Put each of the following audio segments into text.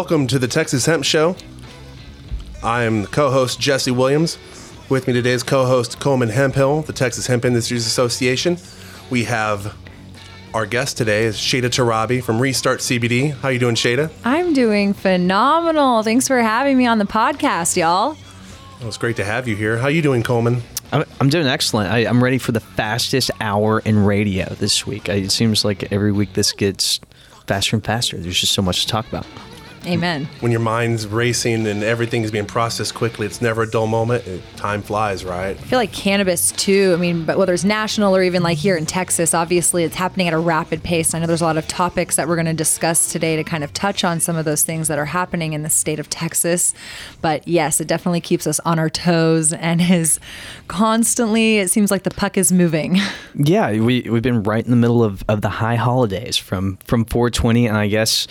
Welcome to the Texas Hemp Show. I am co host Jesse Williams. With me today is co host Coleman Hemphill, the Texas Hemp Industries Association. We have our guest today is Shada Tarabi from Restart CBD. How you doing, Shada? I'm doing phenomenal. Thanks for having me on the podcast, y'all. Well, it's great to have you here. How you doing, Coleman? I'm, I'm doing excellent. I, I'm ready for the fastest hour in radio this week. I, it seems like every week this gets faster and faster. There's just so much to talk about. Amen. When your mind's racing and everything is being processed quickly, it's never a dull moment. It, time flies, right? I feel like cannabis too. I mean, but whether it's national or even like here in Texas, obviously it's happening at a rapid pace. I know there's a lot of topics that we're going to discuss today to kind of touch on some of those things that are happening in the state of Texas. But yes, it definitely keeps us on our toes and is constantly, it seems like the puck is moving. Yeah, we, we've been right in the middle of, of the high holidays from, from 420. And I guess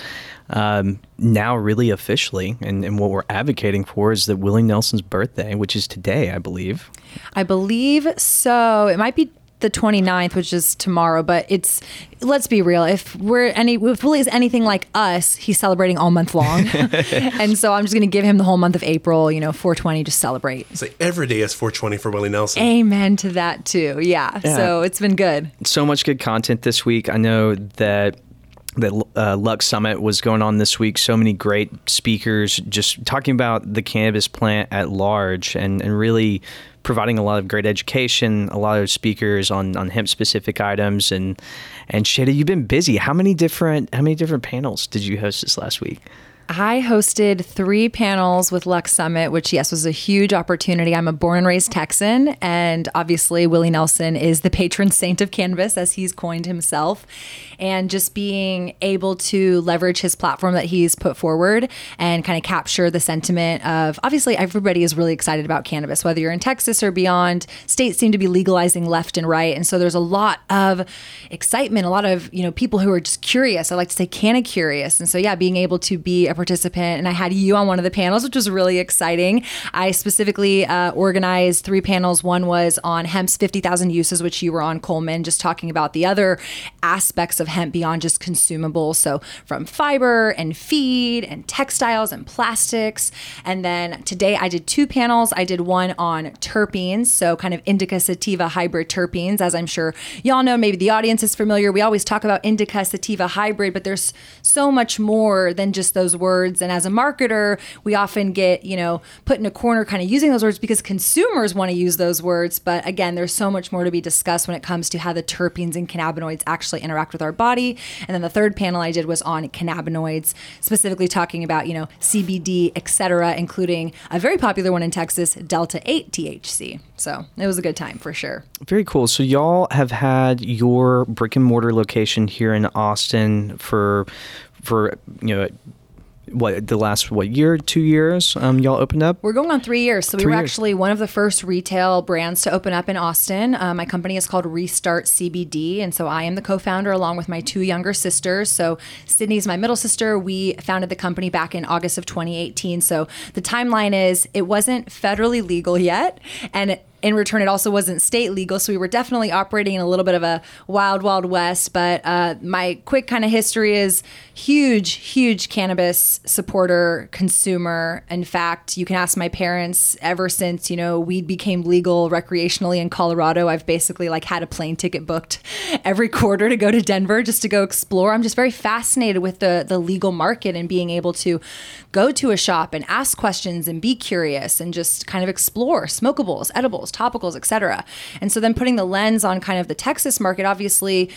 um, now really officially and, and, what we're advocating for is that willie nelson's birthday which is today i believe. I believe so. It might be the 29th which is tomorrow but it's let's be real. If we're any if willie is anything like us he's celebrating all month long. And so i'm just going to give him the whole month of april you know 420 to celebrate. It's like every day is 420 for willie nelson. Amen to that too. Yeah. yeah. so it's been good. So much good content this week. I know that that uh, Luck Summit was going on this week. So many great speakers just talking about the cannabis plant at large and, and really providing a lot of great education, a lot of speakers on, on hemp specific items and and Shada, you've been busy. How many different how many different panels did you host this last week? I hosted three panels with Luck Summit, which, yes, was a huge opportunity. I'm a born and raised Texan, and obviously, Willie Nelson is the patron saint of cannabis, as he's coined himself. And just being able to leverage his platform that he's put forward and kind of capture the sentiment of obviously, everybody is really excited about cannabis, whether you're in Texas or beyond. States seem to be legalizing left and right. And so there's a lot of excitement, a lot of, you know, people who are just curious. I like to say canna curious. And so, yeah, being able to be a participant, and I had you on one of the panels, which was really exciting. I specifically uh, organized three panels. One was on hemp's 50,000 uses, which you were on, Coleman, just talking about the other aspects of hemp beyond just consumables. So, from fiber and feed and textiles and plastics. And then today I did two panels. I did one on terpenes, so kind of indica sativa hybrid terpenes, as I'm sure y'all know, maybe the audience is familiar. We always talk about indica sativa hybrid, but there's so much more than just those words words. And as a marketer, we often get, you know, put in a corner kind of using those words because consumers want to use those words. But again, there's so much more to be discussed when it comes to how the terpenes and cannabinoids actually interact with our body. And then the third panel I did was on cannabinoids, specifically talking about, you know, CBD, etc., including a very popular one in Texas, Delta 8 THC. So it was a good time for sure. Very cool. So y'all have had your brick and mortar location here in Austin for for you know what the last what year two years um, y'all opened up? We're going on three years. So three we were years. actually one of the first retail brands to open up in austin. Uh, my company is called restart cbd and so i am the co-founder along with my two younger sisters. So sydney's my middle sister. We founded the company back in august of 2018 so the timeline is it wasn't federally legal yet and in return, it also wasn't state legal. So we were definitely operating in a little bit of a wild, wild west. But uh, my quick kind of history is huge, huge cannabis supporter, consumer. In fact, you can ask my parents ever since, you know, weed became legal recreationally in Colorado. I've basically like had a plane ticket booked every quarter to go to Denver just to go explore. I'm just very fascinated with the, the legal market and being able to go to a shop and ask questions and be curious and just kind of explore smokables, edibles topicals, etc. And so then putting the lens on kind of the Texas market, obviously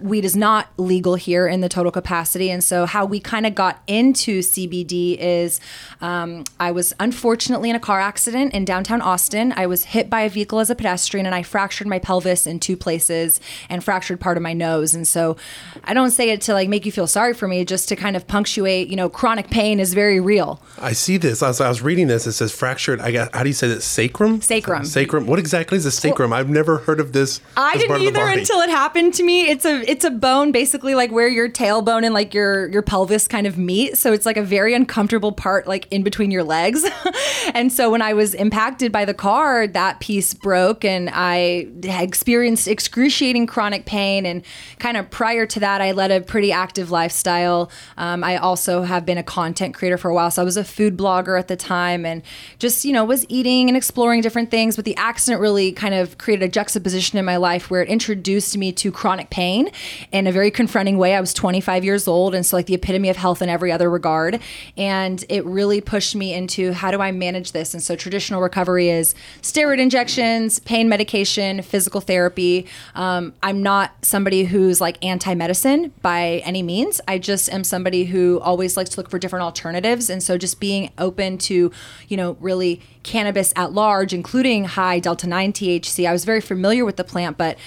weed is not legal here in the total capacity. And so, how we kind of got into CBD is um, I was unfortunately in a car accident in downtown Austin. I was hit by a vehicle as a pedestrian and I fractured my pelvis in two places and fractured part of my nose. And so, I don't say it to like make you feel sorry for me, just to kind of punctuate, you know, chronic pain is very real. I see this. As I was reading this, it says fractured. I got, how do you say that? Sacrum? Sacrum. Sacrum. What exactly is a sacrum? Well, I've never heard of this. I didn't either until it happened to me. It's a it's a bone basically like where your tailbone and like your your pelvis kind of meet. So it's like a very uncomfortable part like in between your legs. and so when I was impacted by the car, that piece broke and I experienced excruciating chronic pain. And kind of prior to that, I led a pretty active lifestyle. Um, I also have been a content creator for a while. So I was a food blogger at the time and just, you know, was eating and exploring different things. But the accident really kind of created a juxtaposition in my life where it introduced me to chronic pain in a very confronting way. I was 25 years old, and so like the epitome of health in every other regard. And it really pushed me into how do I manage this? And so traditional recovery is steroid injections, pain medication, physical therapy. Um, I'm not somebody who's like anti medicine by any means. I just am somebody who always likes to look for different alternatives. And so just being open to, you know, really cannabis at large, including high delta 9 THC. I was very familiar with the plant, but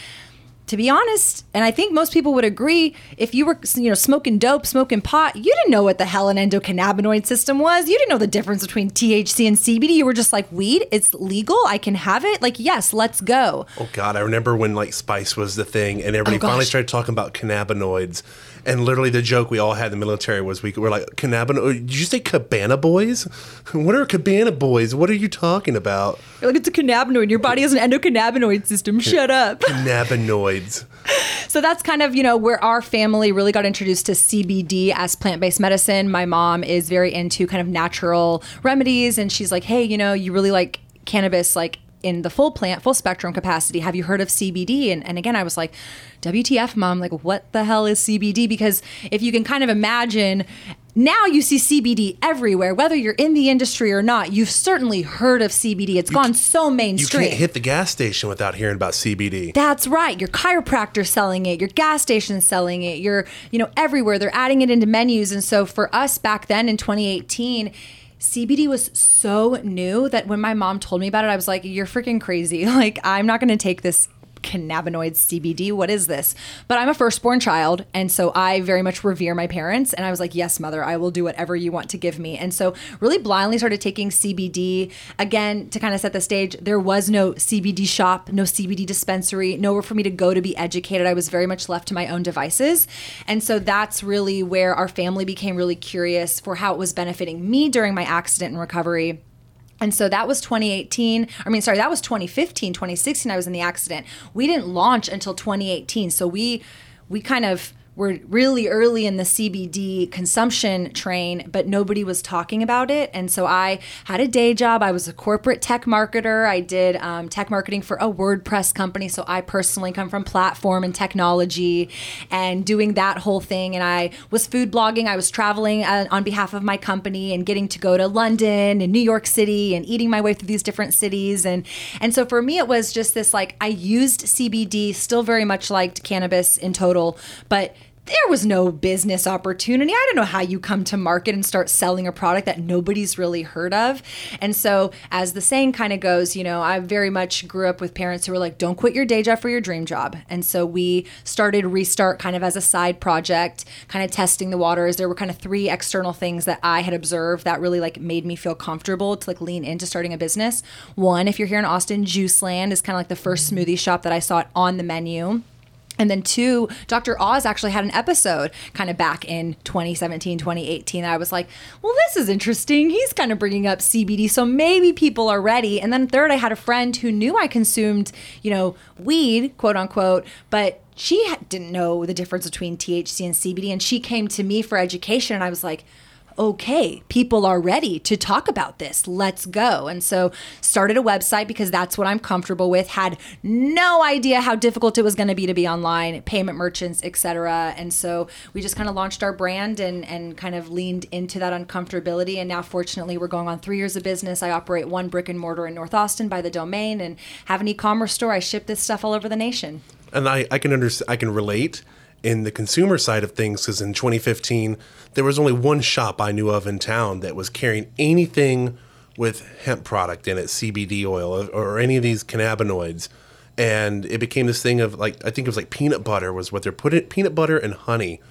to be honest, and I think most people would agree, if you were you know smoking dope, smoking pot, you didn't know what the hell an endocannabinoid system was. You didn't know the difference between THC and CBD. You were just like, weed, it's legal. I can have it. Like, yes, let's go. Oh God, I remember when like spice was the thing, and everybody Oh, finally started talking about cannabinoids. And literally, the joke we all had in the military was we were like, "Cannabinoid? Uh, did you say cabana boys? What are cabana boys? What are you talking about? You're like, it's a cannabinoid. Your body has an endocannabinoid system. Shut up. Cannabinoids." So that's kind of, you know, where our family really got introduced to CBD as plant based medicine. My mom is very into kind of natural remedies, and she's like, hey, you know, you really like cannabis, like in the full plant, full spectrum capacity. Have you heard of CBD? And, and again, I was like, WTF, mom, like, what the hell is CBD? Because if you can kind of imagine, now you see CBD everywhere, whether you're in the industry or not. You've certainly heard of CBD. It's gone so mainstream. You can't hit the gas station without hearing about CBD. That's right. Your chiropractor selling it, your gas station selling it, you're, you know, everywhere. They're adding it into menus. And so for us back then in 2018, CBD was so new that when my mom told me about it, I was like, you're freaking crazy. Like, I'm not going to take this cannabinoid CBD. What is this? But I'm a firstborn child. And so I very much revere my parents. And I was like, yes, mother, I will do whatever you want to give me. And so really blindly started taking CBD. Again, to kind of set the stage, there was no CBD shop, no CBD dispensary, nowhere for me to go to be educated. I was very much left to my own devices. And so that's really where our family became really curious for how it was benefiting me during my accident and recovery. And so that was 2018. I mean, sorry, that was 2015, 2016. I was in the accident. We didn't launch until 2018. So we we kind of were really early in the CBD consumption train, but nobody was talking about it. And so I had a day job. I was a corporate tech marketer. I did um, tech marketing for a WordPress company. So I personally come from platform and technology and doing that whole thing. And I was food blogging. I was traveling uh, on behalf of my company and getting to go to London and New York City and eating my way through these different cities. And and so for me, it was just this like I used CBD, still very much liked cannabis in total, but there was no business opportunity. I don't know how you come to market and start selling a product that nobody's really heard of. And so, as the saying kind of goes, you know, I very much grew up with parents who were like, don't quit your day job for your dream job. And so, we started Restart kind of as a side project, kind of testing the waters. There were kind of three external things that I had observed that really like made me feel comfortable to like lean into starting a business. One, if you're here in Austin, Juice Land is kind of like the first smoothie shop that I saw it on the menu. And then two, Dr. Oz actually had an episode kind of back in 2017, 2018. That I was like, well, this is interesting. He's kind of bringing up CBD. So maybe people are ready. And then third, I had a friend who knew I consumed, you know, weed, quote unquote, but she didn't know the difference between THC and CBD. And she came to me for education. And I was like, okay, people are ready to talk about this. Let's go. And so started a website because that's what I'm comfortable with. Had no idea how difficult it was going to be to be online, payment merchants, etc. And so we just kind of launched our brand and and kind of leaned into that uncomfortability. And now fortunately we're going on three years of business. I operate one brick and mortar in North Austin by the domain and have an e-commerce store. I ship this stuff all over the nation. and I, I can understand I can relate in the consumer side of things because in 2015 there was only one shop I knew of in town that was carrying anything with hemp product in it, CBD oil or, any of these cannabinoids, and it became this thing of like I think it was like peanut butter was what they're putting peanut butter and honey.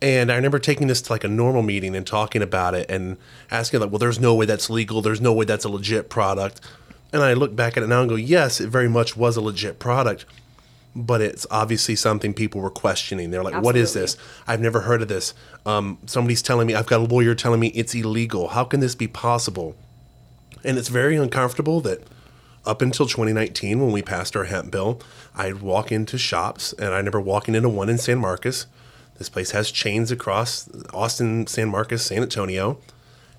And I remember taking this to like a normal meeting and talking about it and asking like, well, there's no way that's legal. There's no way that's a legit product. And I look back at it now and go, yes, it very much was a legit product but it's obviously something people were questioning. They're like, "What is this? I've never heard of this." Um, somebody's telling me, I've got a lawyer telling me it's illegal. How can this be possible? And it's very uncomfortable that up until 2019, when we passed our hemp bill, I'd walk into shops, and I remember walking into one in San Marcos. This place has chains across Austin, San Marcos, San Antonio,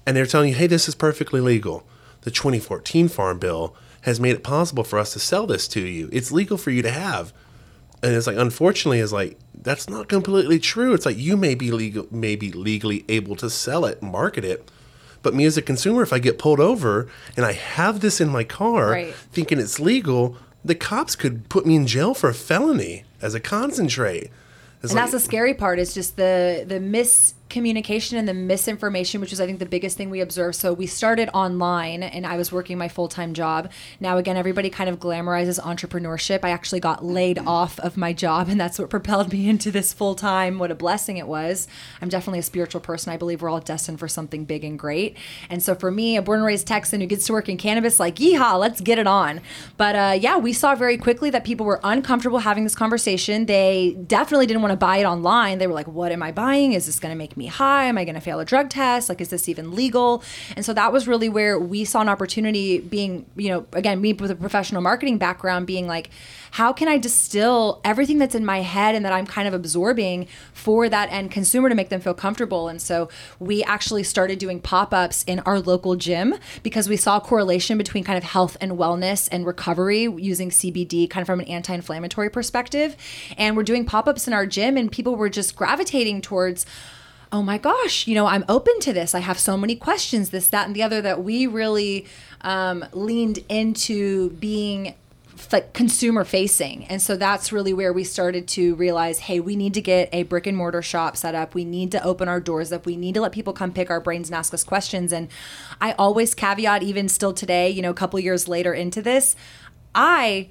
and they're telling you, "Hey, this is perfectly legal." The 2014 Farm Bill has made it possible for us to sell this to you. It's legal for you to have. And it's like unfortunately it's like that's not completely true. It's like you may be legal may be legally able to sell it market it. But me as a consumer if i get pulled over and i have this in my car Right. thinking it's legal the cops could put me in jail for a felony as a concentrate. It's And like- that's the scary part. Is just the the miscommunication and the misinformation, which is I think the biggest thing we observed. So we started online and I was working my full-time job. Now again, everybody kind of glamorizes entrepreneurship. I actually got laid off of my job and that's what propelled me into this full-time. What a blessing it was. I'm definitely a spiritual person. I believe we're all destined for something big and great. And so for me, a born and raised Texan who gets to work in cannabis, like, yeehaw, let's get it on. But uh, yeah, we saw very quickly that people were uncomfortable having this conversation. They definitely didn't want to buy it online. They were like, what am I buying? Is this going to make me high? Am I going to fail a drug test? Like, is this even legal? And so that was really where we saw an opportunity being, you know, again, me with a professional marketing background being like, how can I distill everything that's in my head and that I'm kind of absorbing for that end consumer to make them feel comfortable? And so we actually started doing pop ups in our local gym because we saw a correlation between kind of health and wellness and recovery using CBD kind of from an anti inflammatory perspective. And we're doing pop ups in our gym, and people were just gravitating towards, oh my gosh, you know, I'm open to this. I have so many questions, this, that, and the other, that we really um, leaned into being like consumer facing. And so that's really where we started to realize, hey, we need to get a brick and mortar shop set up. We need to open our doors up. We need to let people come pick our brains and ask us questions. And I always caveat, even still today, you know, a couple years later into this, I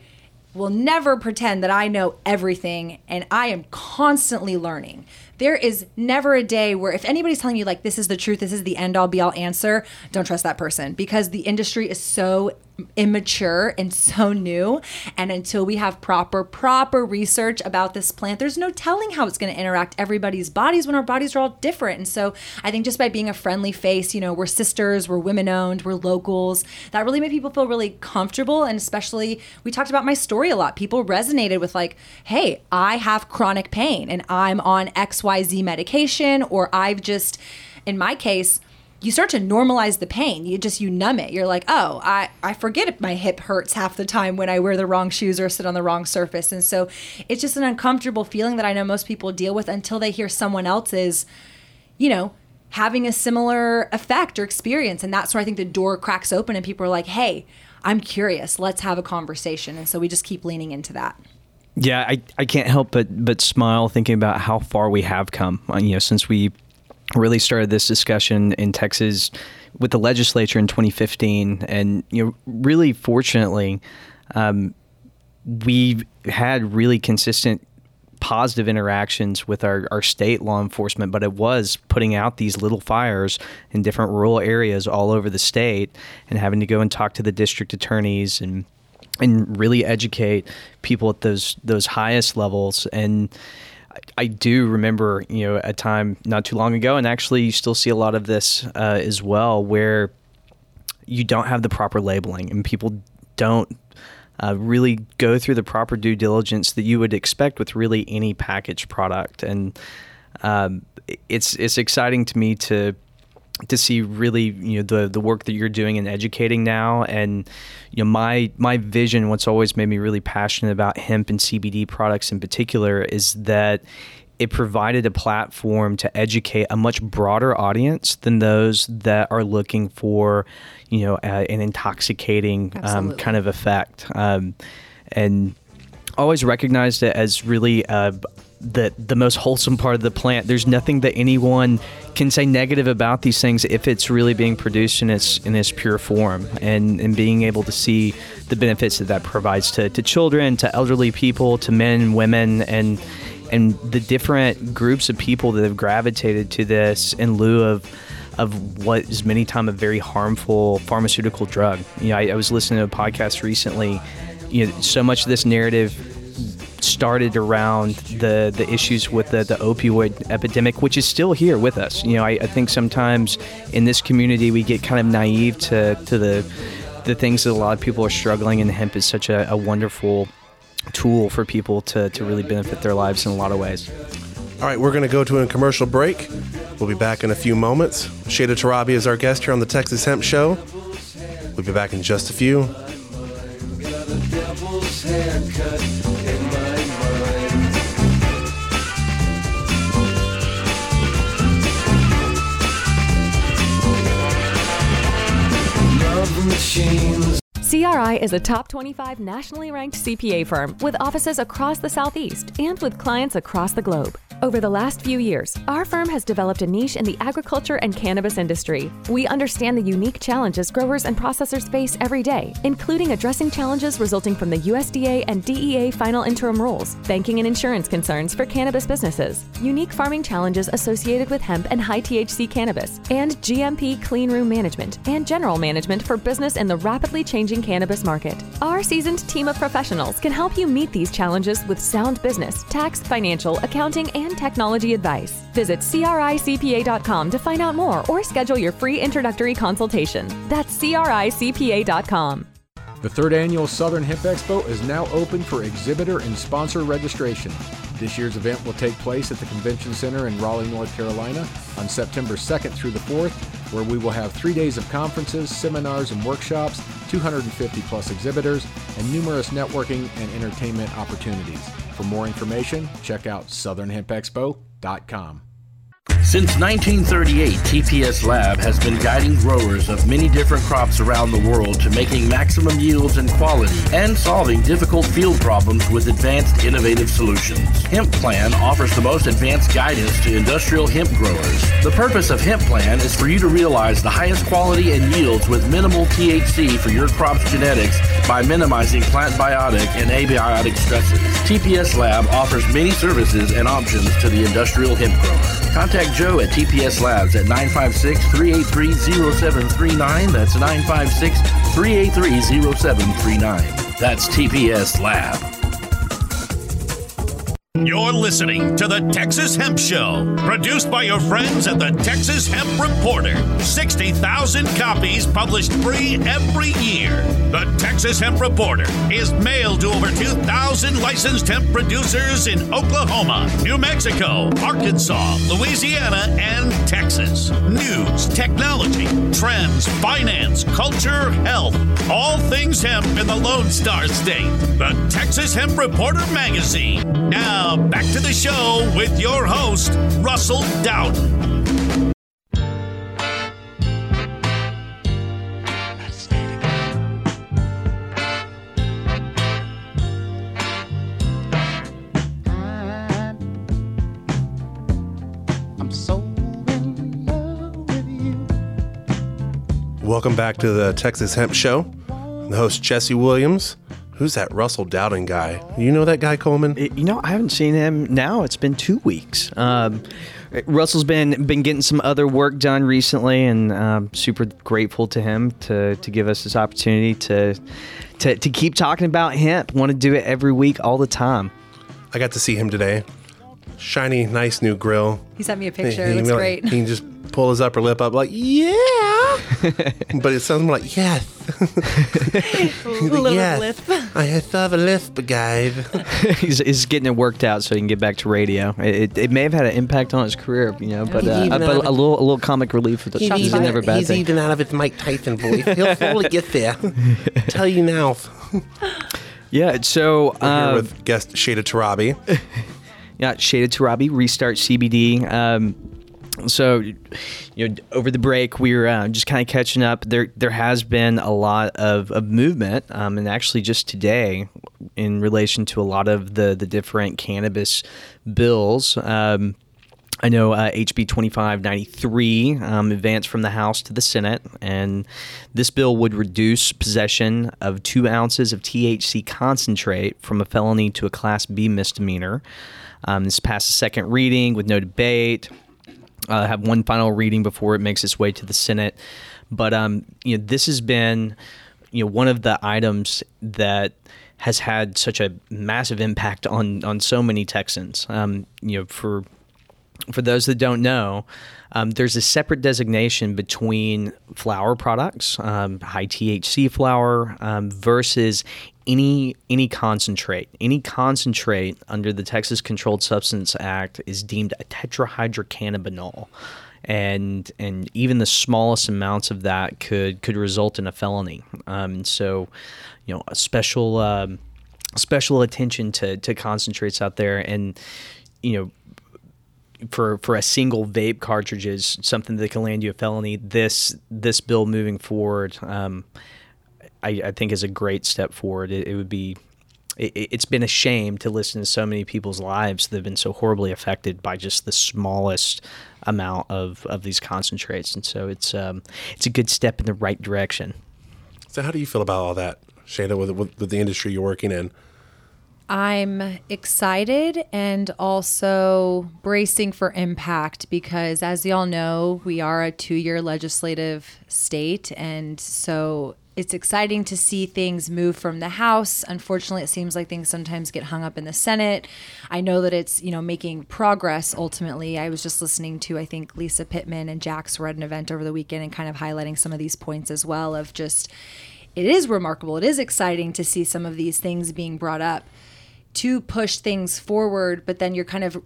will never pretend that I know everything and I am constantly learning. There is never a day where if anybody's telling you like this is the truth, this is the end all be all answer, don't trust that person because the industry is so immature and so new. And until we have proper proper research about this plant there's no telling how it's going to interact everybody's bodies when our bodies are all different. And so i think just by being a friendly face you know we're sisters we're women owned we're locals that really made people feel really comfortable. And especially we talked about my story a lot. People resonated with like hey i have chronic pain and i'm on xyz medication or i've just in my case you start to normalize the pain. You just you numb it. You're like, oh, I I forget if my hip hurts half the time when I wear the wrong shoes or sit on the wrong surface. And so it's just an uncomfortable feeling that I know most people deal with until they hear someone else's, you know, having a similar effect or experience. And that's where I think the door cracks open and people are like, hey, I'm curious. Let's have a conversation. And so we just keep leaning into that. Yeah, I, I can't help but but smile thinking about how far we have come. uh, You know, since we really started this discussion in Texas with the legislature in 2015, and you know, really fortunately, um, we've had really consistent positive interactions with our, our state law enforcement, but it was putting out these little fires in different rural areas all over the state and having to go and talk to the district attorneys and and really educate people at those those highest levels and I- do remember, you know, a time not too long ago, and actually, you still see a lot of this uh, as well, where you don't have the proper labeling, and people don't uh, really go through the proper due diligence that you would expect with really any packaged product. And um, it's it's exciting to me to to see really you know the the work that you're doing in educating now. And you know my my vision what's always made me really passionate about hemp and CBD products in particular is that it provided a platform to educate a much broader audience than those that are looking for you know uh, an intoxicating um, kind of effect. Um, and always recognized it as really uh, the the most wholesome part of the plant. There's nothing that anyone can say negative about these things if it's really being produced in its in its pure form, and and being able to see the benefits that that provides to, to children, to elderly people, to men women, and and the different groups of people that have gravitated to this in lieu of of what is many times a very harmful pharmaceutical drug. You know, I, I was listening to a podcast recently. You know, so much of this narrative started around the the issues with the, the opioid epidemic, which is still here with us. You know, I, I think sometimes in this community we get kind of naive to to the the things that a lot of people are struggling, and hemp is such a, a wonderful tool for people to, to really benefit their lives in a lot of ways. All right, we're going to go to a commercial break. We'll be back in a few moments. Shada Tarabi is our guest here on the Texas Hemp Show. We'll be back in just a few. CRI is a top 25 nationally ranked CPA firm with offices across the Southeast and with clients across the globe. Over the last few years, our firm has developed a niche in the agriculture and cannabis industry. We understand the unique challenges growers and processors face every day, including addressing challenges resulting from the USDA and DEA final interim rules, banking and insurance concerns for cannabis businesses, unique farming challenges associated with hemp and high THC cannabis, and GMP clean room management and general management for business in the rapidly changing cannabis market. Our seasoned team of professionals can help you meet these challenges with sound business, tax, financial, accounting, and technology advice. Visit CRICPA.com to find out more or schedule your free introductory consultation. That's CRICPA.com. The third annual Southern Hemp Expo is now open for exhibitor and sponsor registration. This year's event will take place at the Convention Center in Raleigh, North Carolina on September 2nd through the 4th, where we will have three days of conferences, seminars, and workshops, 250 plus exhibitors, and numerous networking and entertainment opportunities. For more information, check out southernhempexpo.com. Since 1938, TPS Lab has been guiding growers of many different crops around the world to making maximum yields and quality and solving difficult field problems with advanced innovative solutions. Hemp Plan offers the most advanced guidance to industrial hemp growers. The purpose of Hemp Plan is for you to realize the highest quality and yields with minimal THC for your crop's genetics by minimizing plant biotic and abiotic stresses. TPS Lab offers many services and options to the industrial hemp grower. Contact Joe at TPS Labs at 956 383 0739. That's 956 383 0739. That's TPS Lab. You're listening to the Texas Hemp Show, produced by your friends at the Texas Hemp Reporter. 60,000 copies published free every year. The Texas Hemp Reporter is mailed to over 2,000 licensed hemp producers in Oklahoma, New Mexico, Arkansas, Louisiana, and Texas. News, technology, trends, finance, culture, health, all things hemp in the Lone Star State. The Texas Hemp Reporter magazine. Now, back to the show with your host, Russell Dowden. Welcome back to the Texas Hemp Show. I'm The host, Jesse Williams. Who's that Russell Dowden guy? You know that guy, Coleman? You know, I haven't seen him now. It's been two weeks. Um, Russell's been been getting some other work done recently, and um, super grateful to him to to give us this opportunity to to to keep talking about hemp. Want to do it every week, all the time. I got to see him today. Shiny, nice new grill. He sent me a picture. He- It looks like- great. He can just pull his upper lip up like, yeah. but it sounds more like, yes. little yes. lisp. I still have a lisp, guys. he's, he's getting it worked out so he can get back to radio. It, it, it may have had an impact on his career, you know, but, He's uh, but out a little a little comic relief is Shots is fired. never a bad he's thing. even out of his Mike Tyson voice. He'll slowly get there. Tell you now. Yeah, so We're here um, with guest Shada Tarabi. Yeah, Shaded Tarabi, Restart CBD. Um, so, you know, over the break, we were uh, just kind of catching up. There, there has been a lot of, of movement, um, and actually just today, in relation to a lot of the the different cannabis bills. Um, I know uh, HB 2593 um, advanced from the House to the Senate, and this bill would reduce possession of two ounces of THC concentrate from a felony to a Class B misdemeanor. Um, this passed a second reading with no debate. Uh, have one final reading before it makes its way to the Senate. But um, you know, this has been you know, one of the items that has had such a massive impact on on so many Texans. Um, you know, for for those that don't know, um, there's a separate designation between flower products, um, high THC flower, um, versus any any concentrate. Any concentrate under the Texas Controlled Substance Act is deemed a tetrahydrocannabinol. And and even the smallest amounts of that could could result in a felony. Um, so, you know, a special um, special attention to to concentrates out there, and you know, for for a single vape cartridge is something that can land you a felony. This this bill moving forward, um, I, I, think is a great step forward. It, it would be. It, has been a shame to listen to so many people's lives that have been so horribly affected by just the smallest amount of, of these concentrates, and so it's um, it's a good step in the right direction. So, how do you feel about all that, Shayna, with, with, with the industry you're working in? I'm excited and also bracing for impact because, as y'all know, we are a two year legislative state. And so it's exciting to see things move from the House. Unfortunately, it seems like things sometimes get hung up in the Senate. I know that it's, you know, making progress ultimately. I was just listening to, I think, Lisa Pittman and Jax were at an event over the weekend and kind of highlighting some of these points as well of just, it is remarkable. It is exciting to see some of these things being brought up to push things forward, but then you're kind of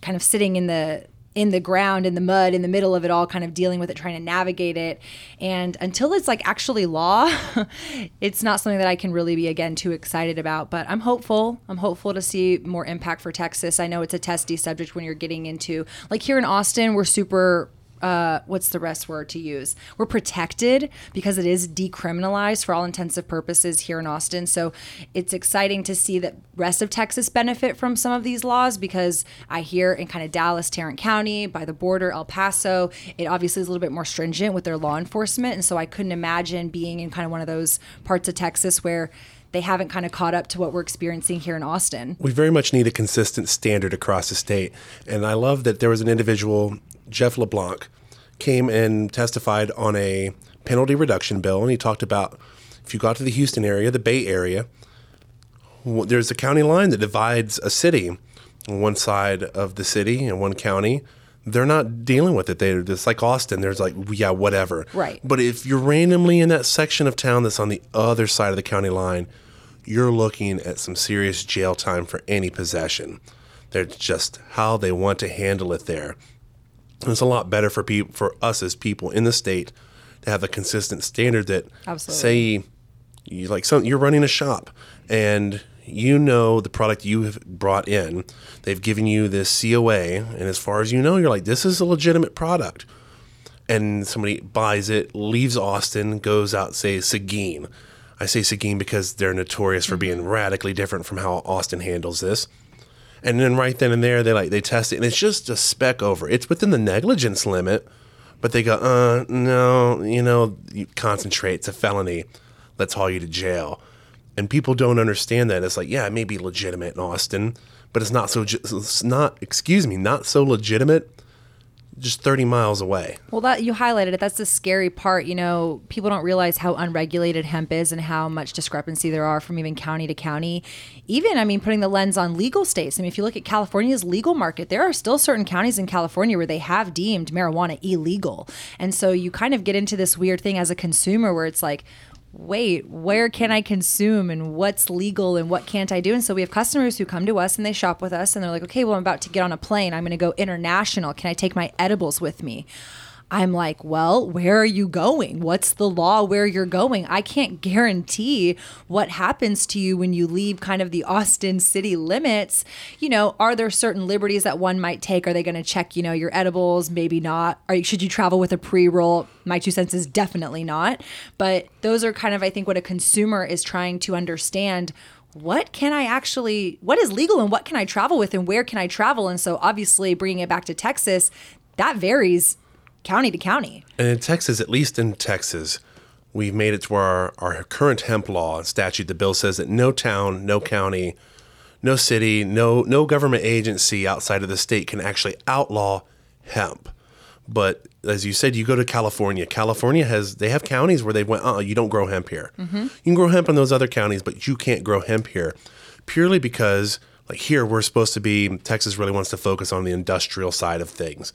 kind of sitting in the in the ground in the mud in the middle of it all kind of dealing with it trying to navigate it. And until it's like actually law it's not something that i can really be again too excited about. But i'm hopeful. I'm hopeful to see more impact for texas. I know it's a testy subject when you're getting into like here in austin we're super uh, what's the rest word to use? We're protected because it is decriminalized for all intensive purposes here in Austin. So it's exciting to see that rest of Texas benefit from some of these laws because I hear in kind of Dallas, Tarrant County, by the border, El Paso, it obviously is a little bit more stringent with their law enforcement. And so I couldn't imagine being in kind of one of those parts of Texas where they haven't kind of caught up to what we're experiencing here in Austin. We very much need a consistent standard across the state. And I love that there was an individual Jeff LeBlanc came and testified on a penalty reduction bill, and he talked about if you got to the Houston area, the Bay Area, there's a county line that divides a city. One side of the city and one county, they're not dealing with it. They're just like Austin. There's like, yeah, whatever. Right. But if you're randomly in that section of town that's on the other side of the county line, you're looking at some serious jail time for any possession. They're just how they want to handle it there And it's a lot better for people for us as people in the state to have a consistent standard that Absolutely. say you like some you're running a shop and you know the product you have brought in. They've given you this COA and as far as you know you're like this is a legitimate product. And somebody buys it leaves Austin goes out say Seguin. I say Seguin because they're notorious for being radically different from how Austin handles this. And then right then and there they like they test it and it's just a speck over. It's within the negligence limit but they go uh no you know you concentrate it's a felony. Let's haul you to jail and people don't understand that it's like yeah it may be legitimate in austin but it's not so it's not excuse me not so legitimate just 30 miles away. Well, that you highlighted it. That's the scary part. You know, people don't realize how unregulated hemp is and how much discrepancy there are from even county to county. Even, I mean, putting the lens on legal states. I mean, if you look at California's legal market, there are still certain counties in California where they have deemed marijuana illegal. And so you kind of get into this weird thing as a consumer where it's like, wait, where can I consume and what's legal and what can't I do? And so we have customers who come to us and they shop with us and they're like, okay, well, I'm about to get on a plane. I'm going to go international. Can I take my edibles with me? I'm like, well, where are you going? What's the law where you're going? I can't guarantee what happens to you when you leave kind of the Austin city limits. You know, are there certain liberties that one might take? Are they going to check, you know, your edibles? Maybe not. Are should you travel with a pre-roll? My two cents is definitely not. But those are kind of, I think, what a consumer is trying to understand what can I actually, what is legal and what can I travel with and where can I travel? And so obviously bringing it back to Texas, that varies county to county. And in Texas, at least in Texas, we've made it to where our, our current hemp law and statute, the bill says that no town, no county, no city, no no government agency outside of the state can actually outlaw hemp. But as you said, you go to California. California has they have counties where they went, uh, you don't grow hemp here. You can grow hemp in those other counties, but you can't grow hemp here, purely because like here we're supposed to be. Texas really wants to focus on the industrial side of things.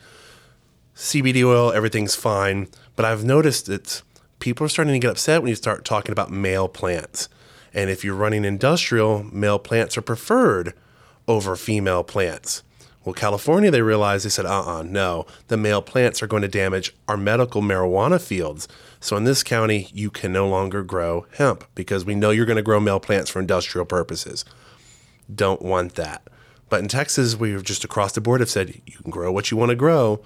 CBD oil, everything's fine, but I've noticed that people are starting to get upset when you start talking about male plants. And if you're running industrial, male plants are preferred over female plants. Well, California, they realized, they said, uh uh no, the male plants are going to damage our medical marijuana fields. So in this county, you can no longer grow hemp because we know you're going to grow male plants for industrial purposes. Don't want that. But in Texas, we've just across the board have said you can grow what you want to grow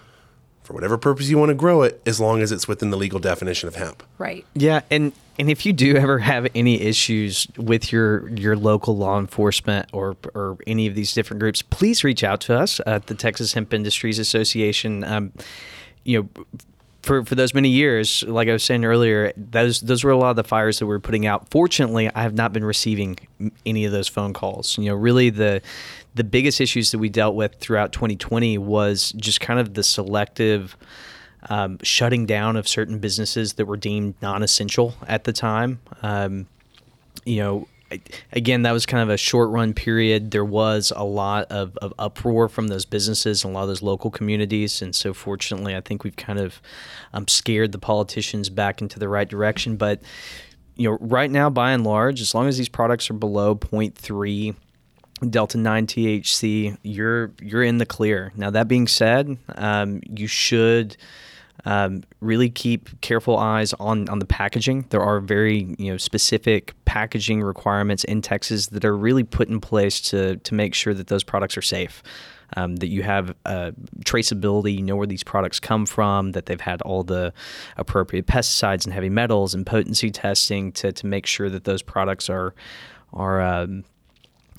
for whatever purpose you want to grow it, as long as it's within the legal definition of hemp. Right. Yeah, and and if you do ever have any issues with your your local law enforcement or or any of these different groups, please reach out to us at the Texas Hemp Industries Association. Um, you know. For, for those many years, like I was saying earlier, those those were a lot of the fires that we are putting out. Fortunately, I have not been receiving any of those phone calls. You know, really the the biggest issues that we dealt with throughout 2020 was just kind of the selective um, shutting down of certain businesses that were deemed non-essential at the time. Um, you know, again, that was kind of a short run period. There was a lot of, of uproar from those businesses and a lot of those local communities. And so, fortunately, I think we've kind of um, scared the politicians back into the right direction. But, you know, right now, by and large, as long as these products are below 0.3 delta 9 THC, you're you're in the clear. Now that being said, um, you should um, really keep careful eyes on on the packaging. There are very you know specific packaging requirements in Texas that are really put in place to to make sure that those products are safe. Um, that you have uh, traceability, you know where these products come from, that they've had all the appropriate pesticides and heavy metals and potency testing to, to make sure that those products are are um,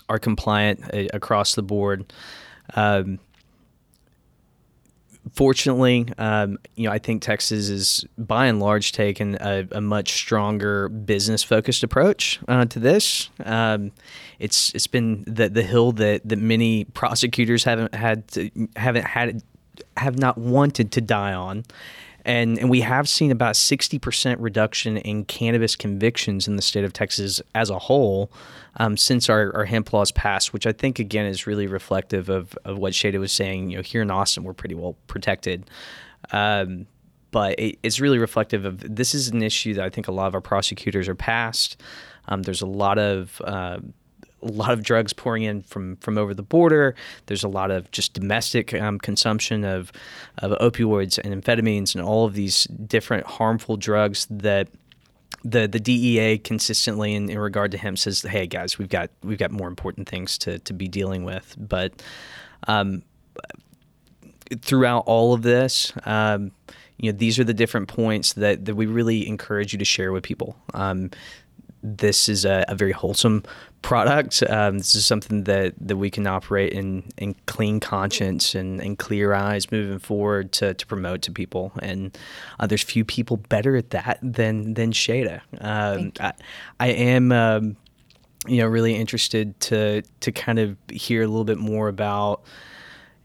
are compliant uh, across the board. Um, fortunately, um, you know, I think Texas is by and large taken a, a much stronger business focused approach uh, to this. Um, it's it's been the the hill that that many prosecutors haven't had to, haven't had have not wanted to die on. And, and we have seen about 60% reduction in cannabis convictions in the state of Texas as a whole um, since our, our hemp laws passed, which I think, again, is really reflective of, of what Shada was saying. You know, here in Austin, we're pretty well protected. Um, but it, it's really reflective of this is an issue that I think a lot of our prosecutors are past. Um, there's a lot of uh, a lot of drugs pouring in from from over the border. There's a lot of just domestic um, consumption of of opioids and amphetamines and all of these different harmful drugs that the the DEA consistently in, in regard to him says, "Hey guys, we've got we've got more important things to to be dealing with." But um, throughout all of this, um, you know, these are the different points that that we really encourage you to share with people. Um, this is a, a very wholesome product. Um, this is something that, that we can operate in, in clean conscience and, and clear eyes moving forward to, to promote to people. And uh, there's few people better at that than than Shada. Um, I, I am. Um, you know, really interested to to kind of hear a little bit more about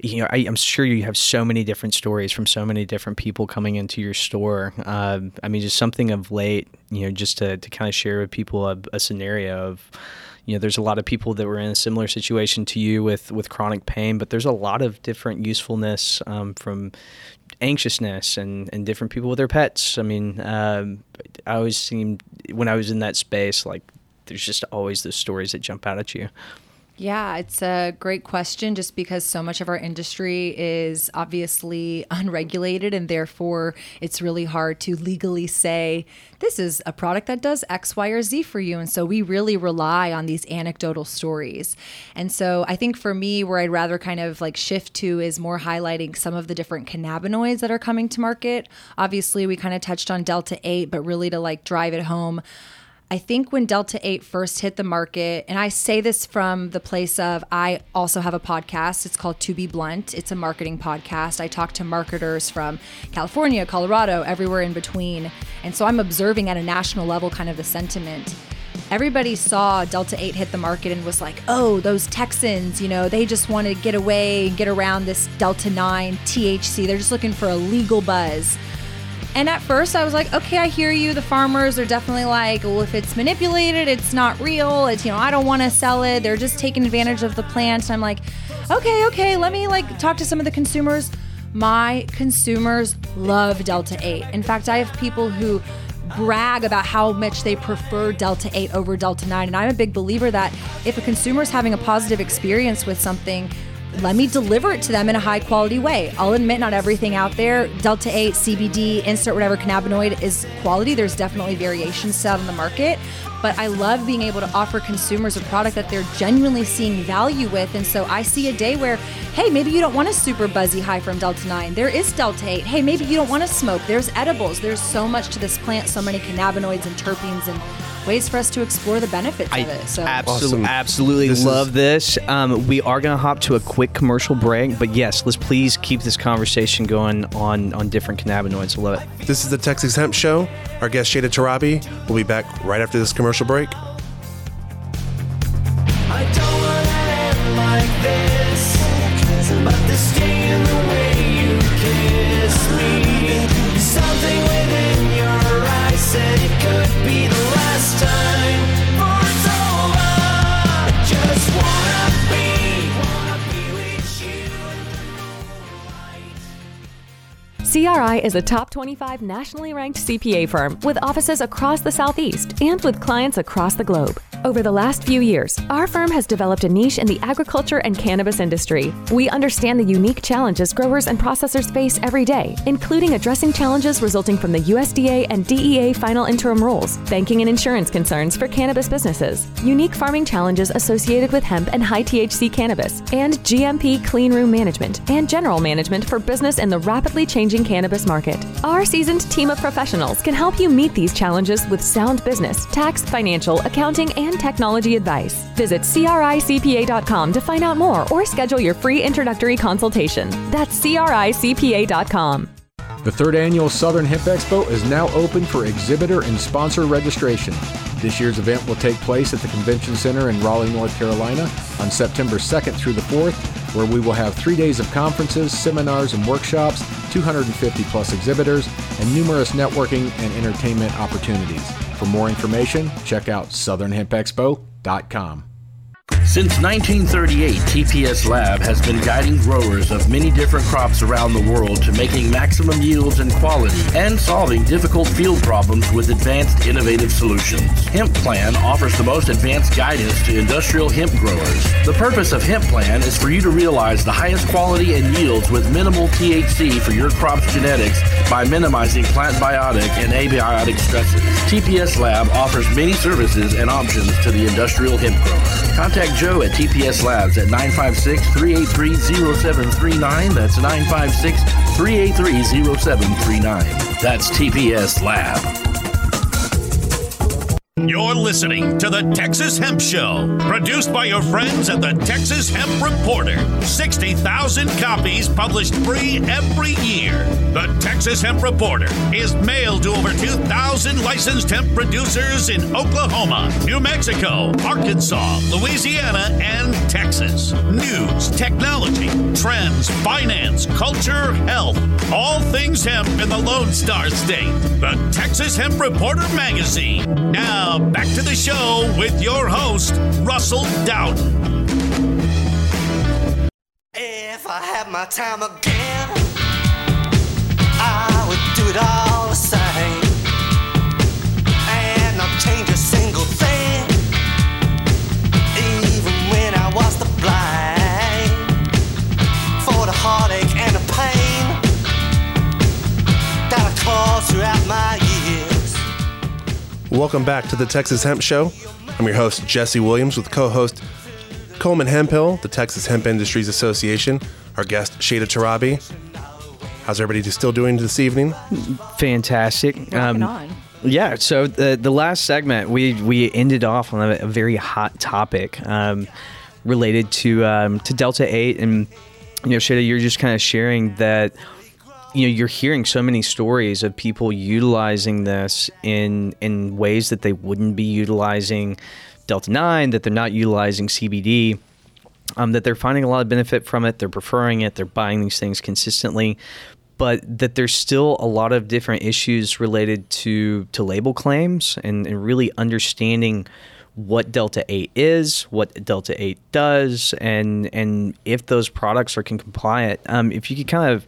you know, I, I'm sure you have so many different stories from so many different people coming into your store. Um, I mean, just something of late, you know, just to, to kind of share with people a, a scenario of, you know, there's a lot of people that were in a similar situation to you with, with chronic pain, but there's a lot of different usefulness um, from anxiousness and, and different people with their pets. I mean, um, I always seem when I was in that space, like there's just always those stories that jump out at you. Yeah, it's a great question just because so much of our industry is obviously unregulated and therefore it's really hard to legally say this is a product that does X, Y, or Z for you. And so we really rely on these anecdotal stories. And so I think for me, where I'd rather kind of like shift to is more highlighting some of the different cannabinoids that are coming to market. Obviously, we kind of touched on Delta 8, but really to like drive it home. I think when Delta 8 first hit the market, and I say this from the place of I also have a podcast. It's called To Be Blunt. It's a marketing podcast. I talk to marketers from California, Colorado, everywhere in between. And so I'm observing at a national level kind of the sentiment. everybody saw Delta 8 hit the market and was like, oh, those Texans, you know, they just want to get away and get around this Delta 9 THC. They're just looking for a legal buzz. And at first, I was like, okay, I hear you. The farmers are definitely like, well, if it's manipulated, it's not real. It's, you know, I don't want to sell it. They're just taking advantage of the plant. I'm like, okay, okay, let me like talk to some of the consumers. My consumers love Delta 8. In fact, I have people who brag about how much they prefer Delta 8 over Delta 9. And I'm a big believer that if a consumer is having a positive experience with something, let me deliver it to them in a high quality way. I'll admit not everything out there, Delta 8, CBD, insert whatever cannabinoid is quality. There's definitely variations set on the market, but I love being able to offer consumers a product that they're genuinely seeing value with. And so I see a day where, hey, maybe you don't want a super buzzy high from Delta 9. There is Delta 8. Hey, maybe you don't want to smoke. There's edibles. There's so much to this plant, so many cannabinoids and terpenes and ways for us to explore the benefits I of it. So absolutely, Awesome. absolutely This is- love this. Um, we are going to hop to a quick commercial break, but yes, let's please keep this conversation going on on different cannabinoids. I love it. This is the Texas Hemp Show. Our guest Shada Tarabi will be back right after this commercial break. CRI is a top 25 nationally ranked CPA firm with offices across the Southeast and with clients across the globe. Over the last few years, our firm has developed a niche in the agriculture and cannabis industry. We understand the unique challenges growers and processors face every day, including addressing challenges resulting from the USDA and DEA final interim rules, banking and insurance concerns for cannabis businesses, unique farming challenges associated with hemp and high THC cannabis, and GMP clean room management and general management for business in the rapidly changing cannabis market. Our seasoned team of professionals can help you meet these challenges with sound business, tax, financial, accounting, and technology advice. Visit CRICPA.com to find out more or schedule your free introductory consultation. That's CRICPA.com. The third annual Southern Hemp Expo is now open for exhibitor and sponsor registration. This year's event will take place at the Convention Center in Raleigh, North Carolina on September 2nd through the 4th, where we will have three days of conferences, seminars, and workshops, 250 plus exhibitors, and numerous networking and entertainment opportunities. For more information, check out southernhempexpo.com. Since 1938, TPS Lab has been guiding growers of many different crops around the world to making maximum yields and quality and solving difficult field problems with advanced innovative solutions. Hemp Plan offers the most advanced guidance to industrial hemp growers. The purpose of Hemp Plan is for you to realize the highest quality and yields with minimal THC for your crop's genetics by minimizing plant biotic and abiotic stresses. TPS Lab offers many services and options to the industrial hemp grower. Contact Joe at TPS Labs at 956-383-0739. That's 956-383-0739. That's TPS Lab. You're listening to the Texas Hemp Show, produced by your friends at the Texas Hemp Reporter. 60,000 copies published free every year. The Texas Hemp Reporter is mailed to over 2,000 licensed hemp producers in Oklahoma, New Mexico, Arkansas, Louisiana, and Texas. News, technology, trends, finance, culture, health, all things hemp in the Lone Star State. The Texas Hemp Reporter Magazine. Now, back to the show with your host, Russell Dowden. If I had my time again, I would do it all Welcome back to the Texas Hemp Show. I'm your host, Jesse Williams, with co host Coleman Hemphill, the Texas Hemp Industries Association, our guest, Shada Tarabi. How's everybody still doing this evening? Fantastic. Um, Rocking on. Yeah. So the the last segment we we ended off on a, a very hot topic um, related to um, to Delta Eight, and you know, Shada, you're just kind of sharing that you know you're hearing so many stories of people utilizing this in in ways that they wouldn't be utilizing delta 9 that they're not utilizing cbd um, that they're finding a lot of benefit from it they're preferring it they're buying these things consistently but that there's still a lot of different issues related to to label claims and, and really understanding what delta 8 is what delta 8 does and and if those products are can compliant um, if you could kind of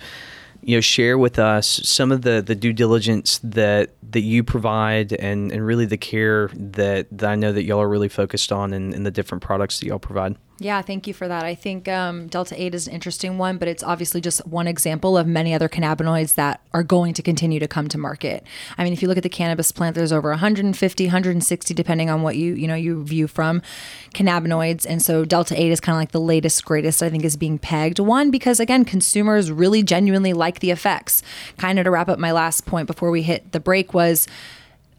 you know share with us some of the the due diligence that that you provide and and really the care that, that I know that y'all are really focused on in, in the different products that y'all provide. Yeah, thank you for that. I think um, Delta 8 is an interesting one, but it's obviously just one example of many other cannabinoids that are going to continue to come to market. I mean, if you look at the cannabis plant, there's over 150, 160, depending on what you, you know, you view from cannabinoids. And so Delta 8 is kind of like the latest, greatest, I think, is being pegged. One, because again, consumers really genuinely like the effects. Kind of to wrap up my last point before we hit the break was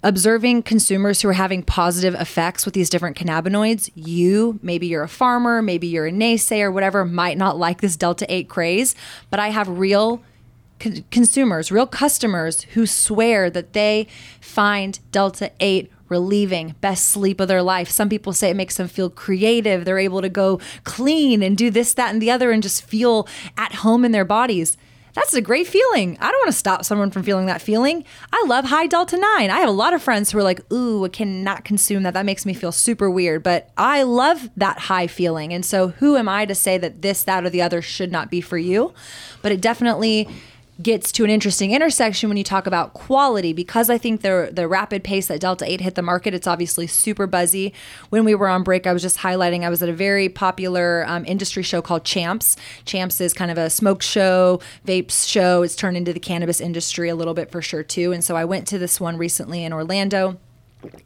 observing consumers who are having positive effects with these different cannabinoids, you, maybe you're a farmer, maybe you're a naysayer, whatever, might not like this Delta 8 craze, but I have real con- consumers, real customers who swear that they find Delta 8 relieving, best sleep of their life. Some people say it makes them feel creative. They're able to go clean and do this, that, and the other and just feel at home in their bodies. That's a great feeling. I don't want to stop someone from feeling that feeling. I love high delta 9. I have a lot of friends who are like, ooh, I cannot consume that. That makes me feel super weird. But I love that high feeling. And so who am I to say that this, that, or the other should not be for you? But it definitely gets to an interesting intersection when you talk about quality. Because I think the the rapid pace that Delta 8 hit the market it's obviously super buzzy. When we were on break I was just highlighting I was at a very popular um, industry show called Champs. Champs is kind of a smoke show vapes show. It's turned into the cannabis industry a little bit for sure too. And so I went to this one recently in Orlando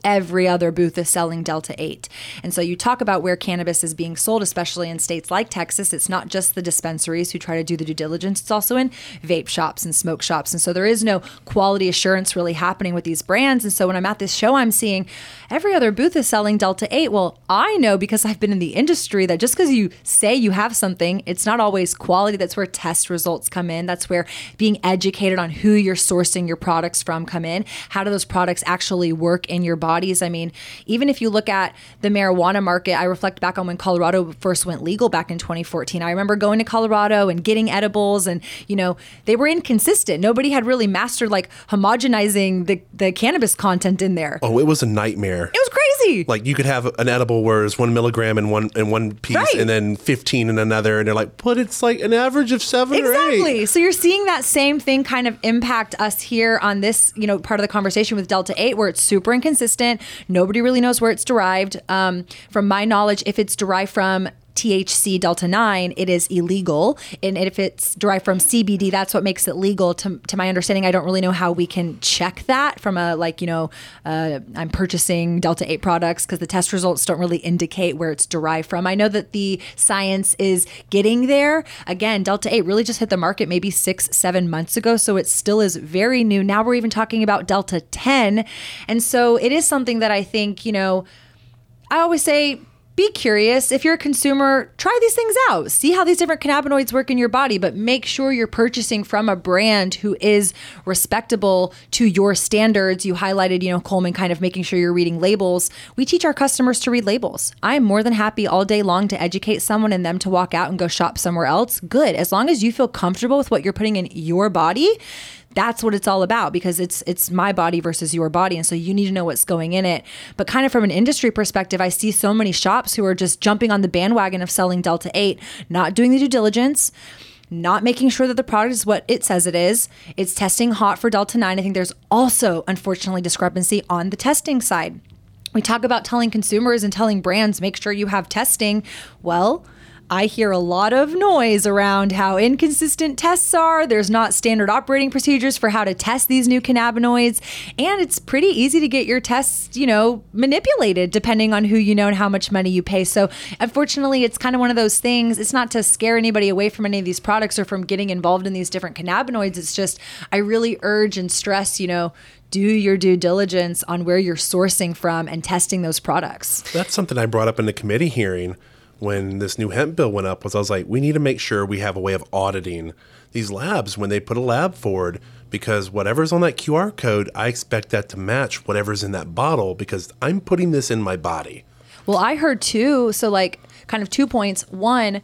every other booth is selling Delta 8. And so you talk about where cannabis is being sold, especially in states like Texas. It's not just the dispensaries who try to do the due diligence, it's also in vape shops and smoke shops. And so there is no quality assurance really happening with these brands. And so when I'm at this show, I'm seeing every other booth is selling Delta 8. Well, I know because I've been in the industry that just because you say you have something, it's not always quality. That's where test results come in. That's where being educated on who you're sourcing your products from come in. How do those products actually work in your bodies? I mean, even if you look at the marijuana market, I reflect back on when Colorado first went legal back in 2014. I remember going to Colorado and getting edibles and, you know, they were inconsistent. Nobody had really mastered like homogenizing the, the cannabis content in there. Oh, it was a nightmare. It was crazy. Like you could have an edible where it's one milligram in one in one piece, Right. and then fifteen in another, and they're like, but it's like an average of seven or eight. Exactly. So you're seeing that same thing kind of impact us here on this, you know, part of the conversation with Delta 8 where it's super inconsistent. Nobody really knows where it's derived. Um, from my knowledge, if it's derived from THC Delta 9, it is illegal. And if it's derived from CBD, that's what makes it legal. To, to my understanding, I don't really know how we can check that from a, like, you know, uh, I'm purchasing Delta 8 products because the test results don't really indicate where it's derived from. I know that the science is getting there. Again, Delta 8 really just hit the market maybe six, seven months ago. So it still is very new. Now we're even talking about Delta 10. And so it is something that I think, you know, I always say be curious. If you're a consumer, try these things out. See how these different cannabinoids work in your body, but make sure you're purchasing from a brand who is respectable to your standards. You highlighted, you know, Coleman kind of making sure you're reading labels. We teach our customers to read labels. I am more than happy all day long to educate someone and them to walk out and go shop somewhere else. Good. As long as you feel comfortable with what you're putting in your body, that's what it's all about because it's it's my body versus your body. And so you need to know what's going in it. But kind of from an industry perspective i see so many shops who are just jumping on the bandwagon of selling delta 8 not doing the due diligence not making sure that the product is what it says it is. It's testing hot for delta 9 i think there's also unfortunately discrepancy on the testing side. We talk about telling consumers and telling brands make sure you have testing. Well I hear a lot of noise around how inconsistent tests are. There's not standard operating procedures for how to test these new cannabinoids. And it's pretty easy to get your tests, you know, manipulated depending on who you know and how much money you pay. So, unfortunately, it's kind of one of those things. It's not to scare anybody away from any of these products or from getting involved in these different cannabinoids. It's just, I really urge and stress, you know, do your due diligence on where you're sourcing from and testing those products. That's something I brought up in the committee hearing when this new hemp bill went up was I was like, we need to make sure we have a way of auditing these labs when they put a lab forward because whatever's on that QR code, I expect that to match whatever's in that bottle because I'm putting this in my body. Well, I heard too. So, like, kind of two points. One,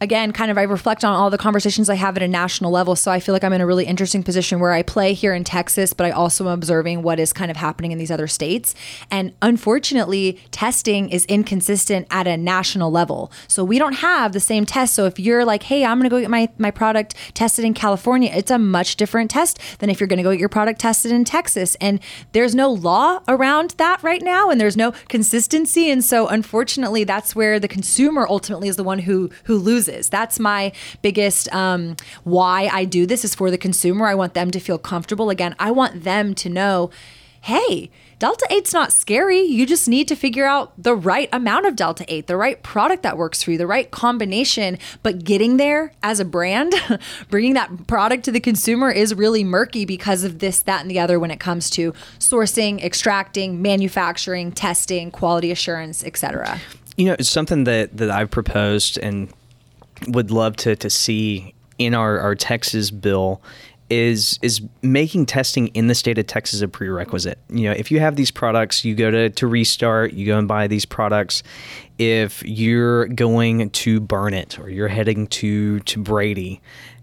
again, kind of I reflect on all the conversations I have at a national level. So I feel like I'm in a really interesting position where I play here in Texas, but I also am observing what is kind of happening in these other states. And unfortunately, testing is inconsistent at a national level. So we don't have the same test. So if you're like, hey, I'm going to go get my, my product tested in California, it's a much different test than if you're going to go get your product tested in Texas. And there's no law around that right now, and there's no consistency. And so unfortunately, that's where the consumer ultimately is the one who who loses. That's my biggest um, why I do this is for the consumer. I want them to feel comfortable. Again, I want them to know, hey. Delta 8's not scary. You just need to figure out the right amount of Delta 8, the right product that works for you, the right combination. But getting there as a brand, bringing that product to the consumer is really murky because of this, that, and the other when it comes to sourcing, extracting, manufacturing, testing, quality assurance, etc. You know, it's something that, that I've proposed and would love to, to see in our, our Texas bill is is making testing in the state of Texas a prerequisite. You know, if you have these products, you go to, to restart, you go and buy these products. If you're going to burn it or you're heading to to Brady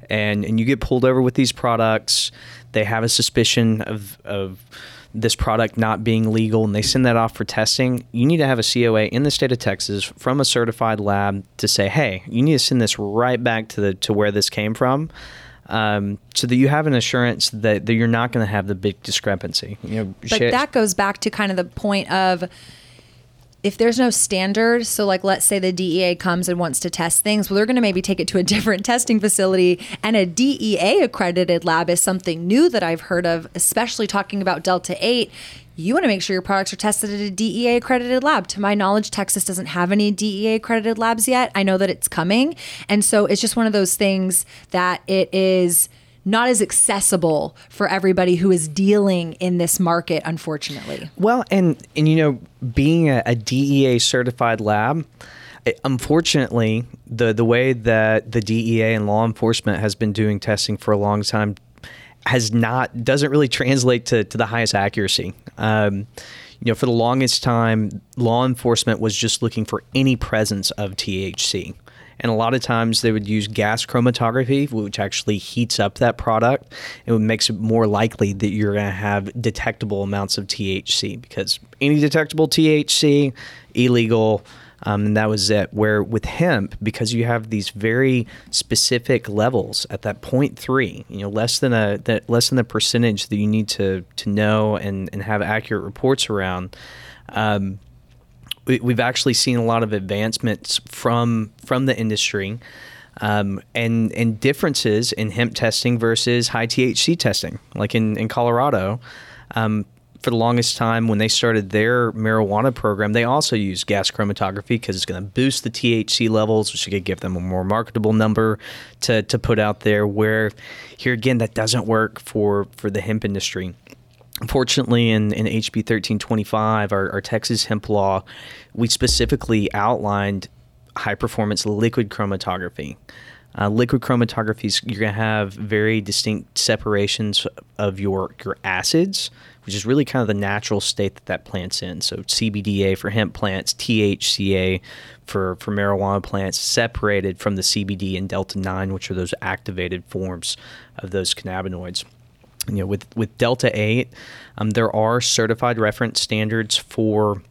and, and you get pulled over with these products, they have a suspicion of, of this product not being legal and they send that off for testing, you need to have a COA in the state of Texas from a certified lab to say, hey, you need to send this right back to the to where this came from. Um, so that you have an assurance that, that you're not going to have the big discrepancy. You know, But shit- that goes back to kind of the point of if there's no standard, so like let's say the DEA comes and wants to test things, well, they're going to maybe take it to a different testing facility. And a DEA accredited lab is something new that I've heard of, especially talking about Delta 8. You want to make sure your products are tested at a DEA accredited lab. To my knowledge, Texas doesn't have any DEA accredited labs yet. I know that it's coming. And so it's just one of those things that it is not as accessible for everybody who is dealing in this market, unfortunately. Well, and and you know, being a, a DEA certified lab, unfortunately, the the way that the DEA and law enforcement has been doing testing for a long time has not doesn't really translate to to the highest accuracy. Um, you know, for the longest time, law enforcement was just looking for any presence of THC. And a lot of times they would use gas chromatography, which actually heats up that product. It makes it more likely that you're going to have detectable amounts of THC because any detectable THC, illegal, um, and that was it. Where with hemp, because you have these very specific levels at that three, you know, less than a that less than the percentage that you need to to know and and have accurate reports around. Um, we, we've actually seen a lot of advancements from from the industry. Um, and and differences in hemp testing versus high THC testing, like in in Colorado, um, for the longest time when they started their marijuana program, they also used gas chromatography because it's going to boost the THC levels, which could give them a more marketable number to, to put out there. Where here again, that doesn't work for for the hemp industry. Unfortunately, in, in HB 1325, our, our Texas hemp law, we specifically outlined high performance liquid chromatography. Uh, liquid chromatography is you're going to have very distinct separations of your your acids, which is really kind of the natural state that that plant's in. So CBDA for hemp plants, THCA for for marijuana plants, separated from the CBD and delta nine, which are those activated forms of those cannabinoids you know, with with Delta Eight, um, there are certified reference standards for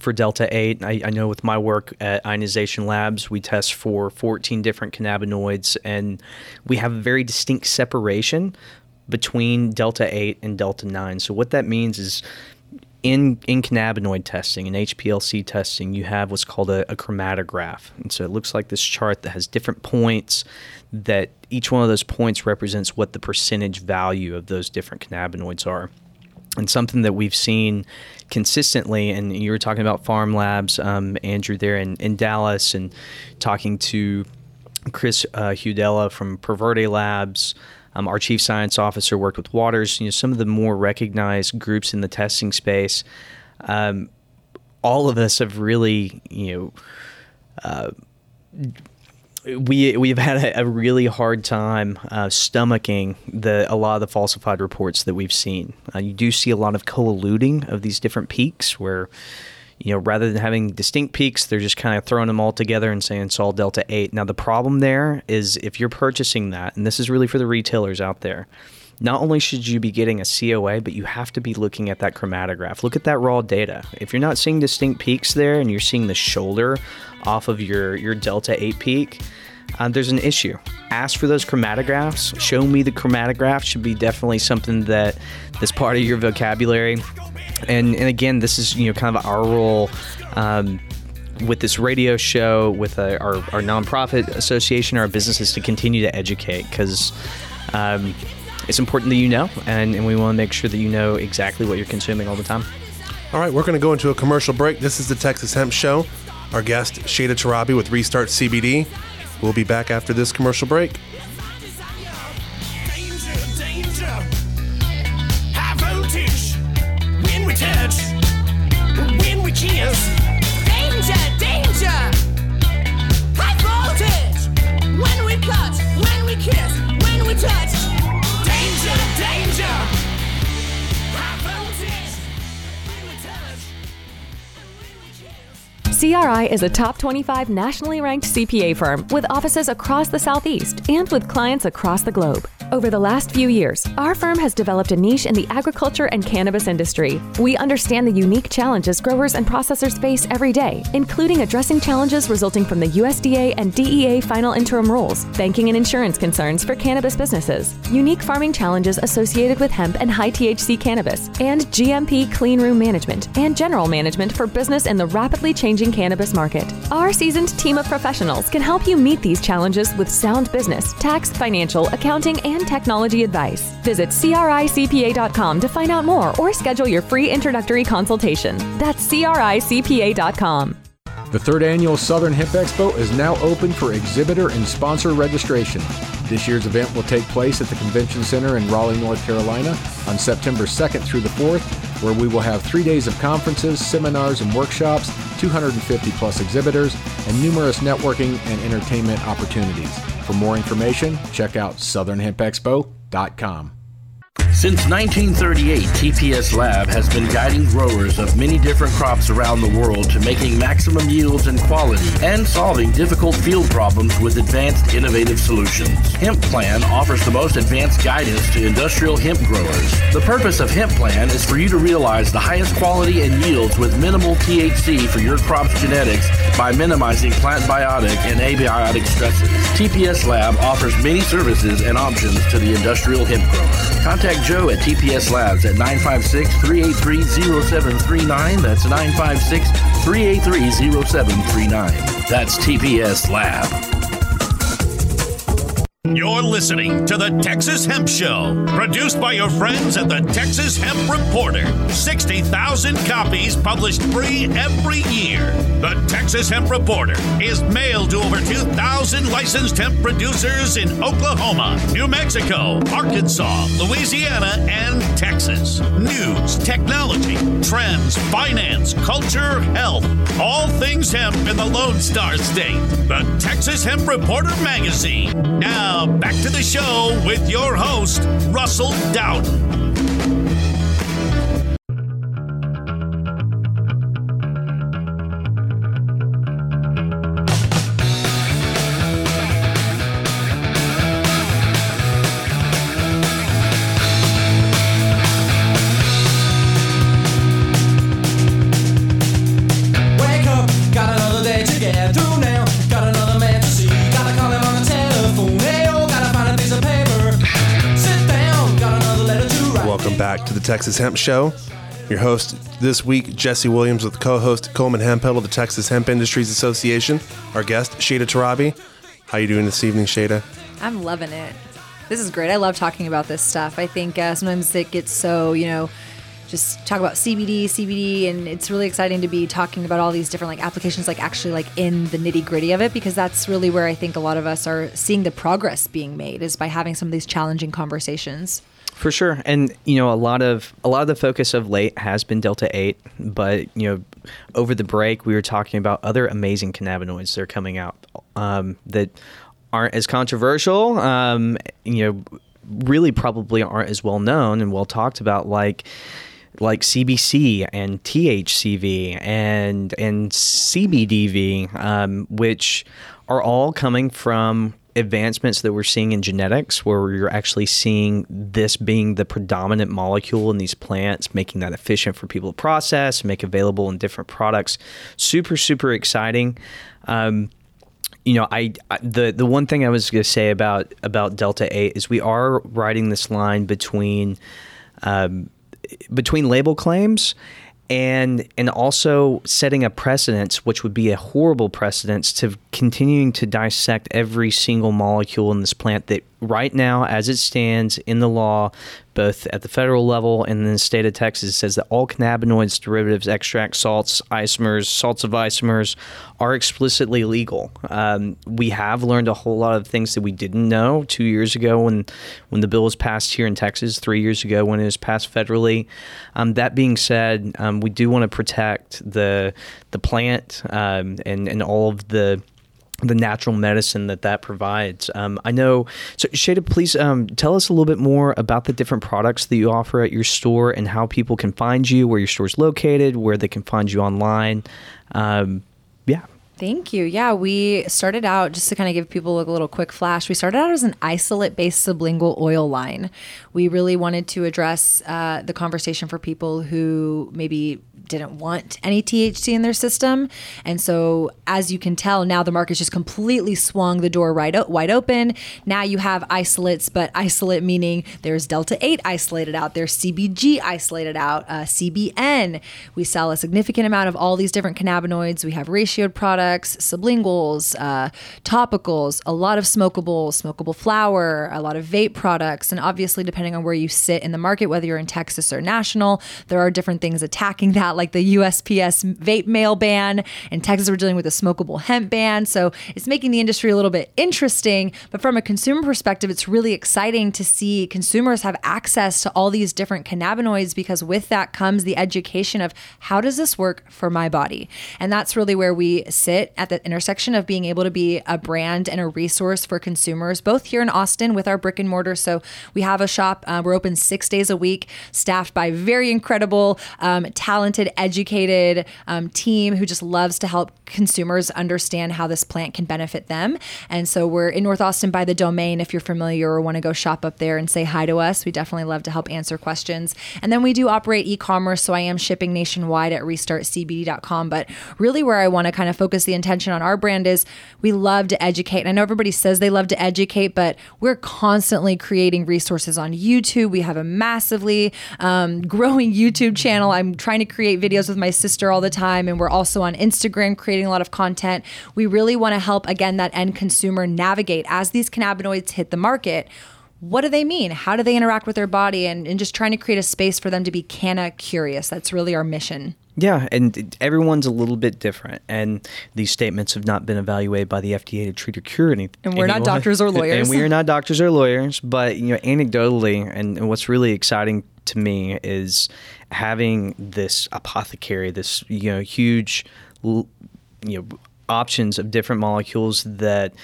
for Delta Eight. I, I know with my work at Ionization Labs, we test for 14 different cannabinoids, and we have a very distinct separation between Delta Eight and Delta Nine. So what that means is. In, in cannabinoid testing and HPLC testing, you have what's called a, a chromatograph. And so it looks like this chart that has different points that each one of those points represents what the percentage value of those different cannabinoids are. And something that we've seen consistently, and you were talking about Farm Labs, um, Andrew, there in, in Dallas, and talking to Chris uh, Hudella from Perverde Labs. Um, our chief science officer worked with Waters. You know, some of the more recognized groups in the testing space. Um, all of us have really, you know, uh, we we've had a, a really hard time uh, stomaching the a lot of the falsified reports that we've seen. Uh, you do see a lot of colluding of these different peaks where. You know, rather than having distinct peaks, they're just kind of throwing them all together and saying it's all Delta 8. Now, the problem there is if you're purchasing that, and this is really for the retailers out there, not only should you be getting a COA, but you have to be looking at that chromatograph. Look at that raw data. If you're not seeing distinct peaks there and you're seeing the shoulder off of your, your Delta 8 peak, uh, there's an issue. Ask for those chromatographs. Show me the chromatograph should be definitely something that that's part of your vocabulary. And and again, this is you know kind of our role. Um, with this radio show, with uh, our, our nonprofit association, our businesses to continue to educate because um, it's important that you know, and, and we want to make sure that you know exactly what you're consuming all the time. All right, we're going to go into a commercial break. This is the Texas Hemp Show. Our guest, Shada Tarabi with Restart CBD. We'll be back after this commercial break. Is a top 25 nationally ranked CPA firm with offices across the Southeast and with clients across the globe. Over the last few years, our firm has developed a niche in the agriculture and cannabis industry. We understand the unique challenges growers and processors face every day, including addressing challenges resulting from the USDA and DEA final interim rules, banking and insurance concerns for cannabis businesses, unique farming challenges associated with hemp and high THC cannabis, and GMP clean room management and general management for business in the rapidly changing cannabis market. Our seasoned team of professionals can help you meet these challenges with sound business, tax, financial, accounting, and technology advice. Visit CRICPA.com to find out more or schedule your free introductory consultation. That's CRICPA.com. The third annual Southern Hemp Expo is now open for exhibitor and sponsor registration. This year's event will take place at the Convention Center in Raleigh, North Carolina on September 2nd through the 4th, where we will have three days of conferences, seminars, and workshops, 250 plus exhibitors, and numerous networking and entertainment opportunities. For more information, check out southernhempexpo.com. Since 1938, TPS Lab has been guiding growers of many different crops around the world to making maximum yields and quality and solving difficult field problems with advanced innovative solutions. Hemp Plan offers the most advanced guidance to industrial hemp growers. The purpose of Hemp Plan is for you to realize the highest quality and yields with minimal THC for your crop's genetics by minimizing plant biotic and abiotic stresses. TPS Lab offers many services and options to the industrial hemp grower. Contact Joe at TPS Labs at 956 383 0739. That's 956 383 0739. That's TPS Lab. You're listening to the Texas Hemp Show, produced by your friends at the Texas Hemp Reporter. 60,000 copies published free every year. The Texas Hemp Reporter is mailed to over 2,000 licensed hemp producers in Oklahoma, New Mexico, Arkansas, Louisiana, and Texas. News, technology, trends, finance, culture, health, all things hemp in the Lone Star State. The Texas Hemp Reporter Magazine. Now, back to the show with your host, Russell Dowden. Texas Hemp Show. Your host this week, Jesse Williams, with co-host Coleman Hemphill of the Texas Hemp Industries Association. Our guest, Shada Tarabi. How you doing this evening, Shada? I'm loving it. This is great. I love talking about this stuff. I think uh, sometimes it gets so, you know, just talk about CBD, CBD, and it's really exciting to be talking about all these different like applications, like actually like in the nitty gritty of it, because that's really where I think a lot of us are seeing the progress being made is by having some of these challenging conversations. For sure, and you know a lot of a lot of the focus of late has been delta eight, but you know over the break we were talking about other amazing cannabinoids that are coming out um, that aren't as controversial. Um, you know, really probably aren't as well known and well talked about, like like CBC and THCV and and CBDV, um, which are all coming from advancements that we're seeing in genetics, where you're actually seeing this being the predominant molecule in these plants, making that efficient for people to process, make available in different products. Super, super exciting. Um, you know, I, I the the one thing I was going to say about about Delta Eight is we are riding this line between um, between label claims and and also setting a precedence which would be a horrible precedence to continuing to dissect every single molecule in this plant that right now as it stands in the law both at the federal level and in the state of Texas says that all cannabinoids derivatives extracts salts isomers salts of isomers are explicitly legal. Um, we have learned a whole lot of things that we didn't know two years ago when when the bill was passed here in Texas three years ago when it was passed federally. Um, that being said um, we do want to protect the the plant um, and and all of the the natural medicine that that provides. Um, I know. So, Shada, please um, tell us a little bit more about the different products that you offer at your store and how people can find you, where your store is located, where they can find you online. Um, yeah. Thank you. Yeah, we started out just to kind of give people a little quick flash. We started out as an isolate based sublingual oil line. We really wanted to address uh, the conversation for people who maybe didn't want any THC in their system. And so, as you can tell, now the market's just completely swung the door right o- wide open. Now you have isolates, but isolate meaning there's Delta 8 isolated out, there's CBG isolated out, uh, CBN. We sell a significant amount of all these different cannabinoids. We have ratioed products, sublinguals, uh, topicals, a lot of smokable, smokable flower, a lot of vape products. And obviously, depending on where you sit in the market, whether you're in Texas or national, there are different things attacking that, like the USPS vape mail ban. In Texas, we're dealing with a smokable hemp ban. So it's making the industry a little bit interesting. But from a consumer perspective, it's really exciting to see consumers have access to all these different cannabinoids because with that comes the education of how does this work for my body? And that's really where we sit at the intersection of being able to be a brand and a resource for consumers, both here in Austin with our brick and mortar. So we have a shop, uh, we're open six days a week, staffed by very incredible, um, talented, educated um, team who just loves to help consumers understand how this plant can benefit them. And so we're in North Austin by the domain. If you're familiar or want to go shop up there and say hi to us, we definitely love to help answer questions. And then we do operate e commerce. So I am shipping nationwide at restartcbd.com. But really, where I want to kind of focus the intention on our brand is we love to educate. And I know everybody says they love to educate, but we're constantly creating resources on YouTube. We have a massively um, growing YouTube channel. I'm trying to create videos with my sister all the time. And we're also on Instagram creating a lot of content. We really want to help, again, that end consumer navigate as these cannabinoids hit the market. What do they mean? How do they interact with their body? And, and just trying to create a space for them to be canna curious. That's really our mission. Yeah, and everyone's a little bit different, and these statements have not been evaluated by the FDA to treat or cure anything. And we're not doctors or lawyers. And we are not doctors or lawyers, but you know, anecdotally, and, and what's really exciting to me is having this apothecary, this you know huge, you know, options of different molecules that,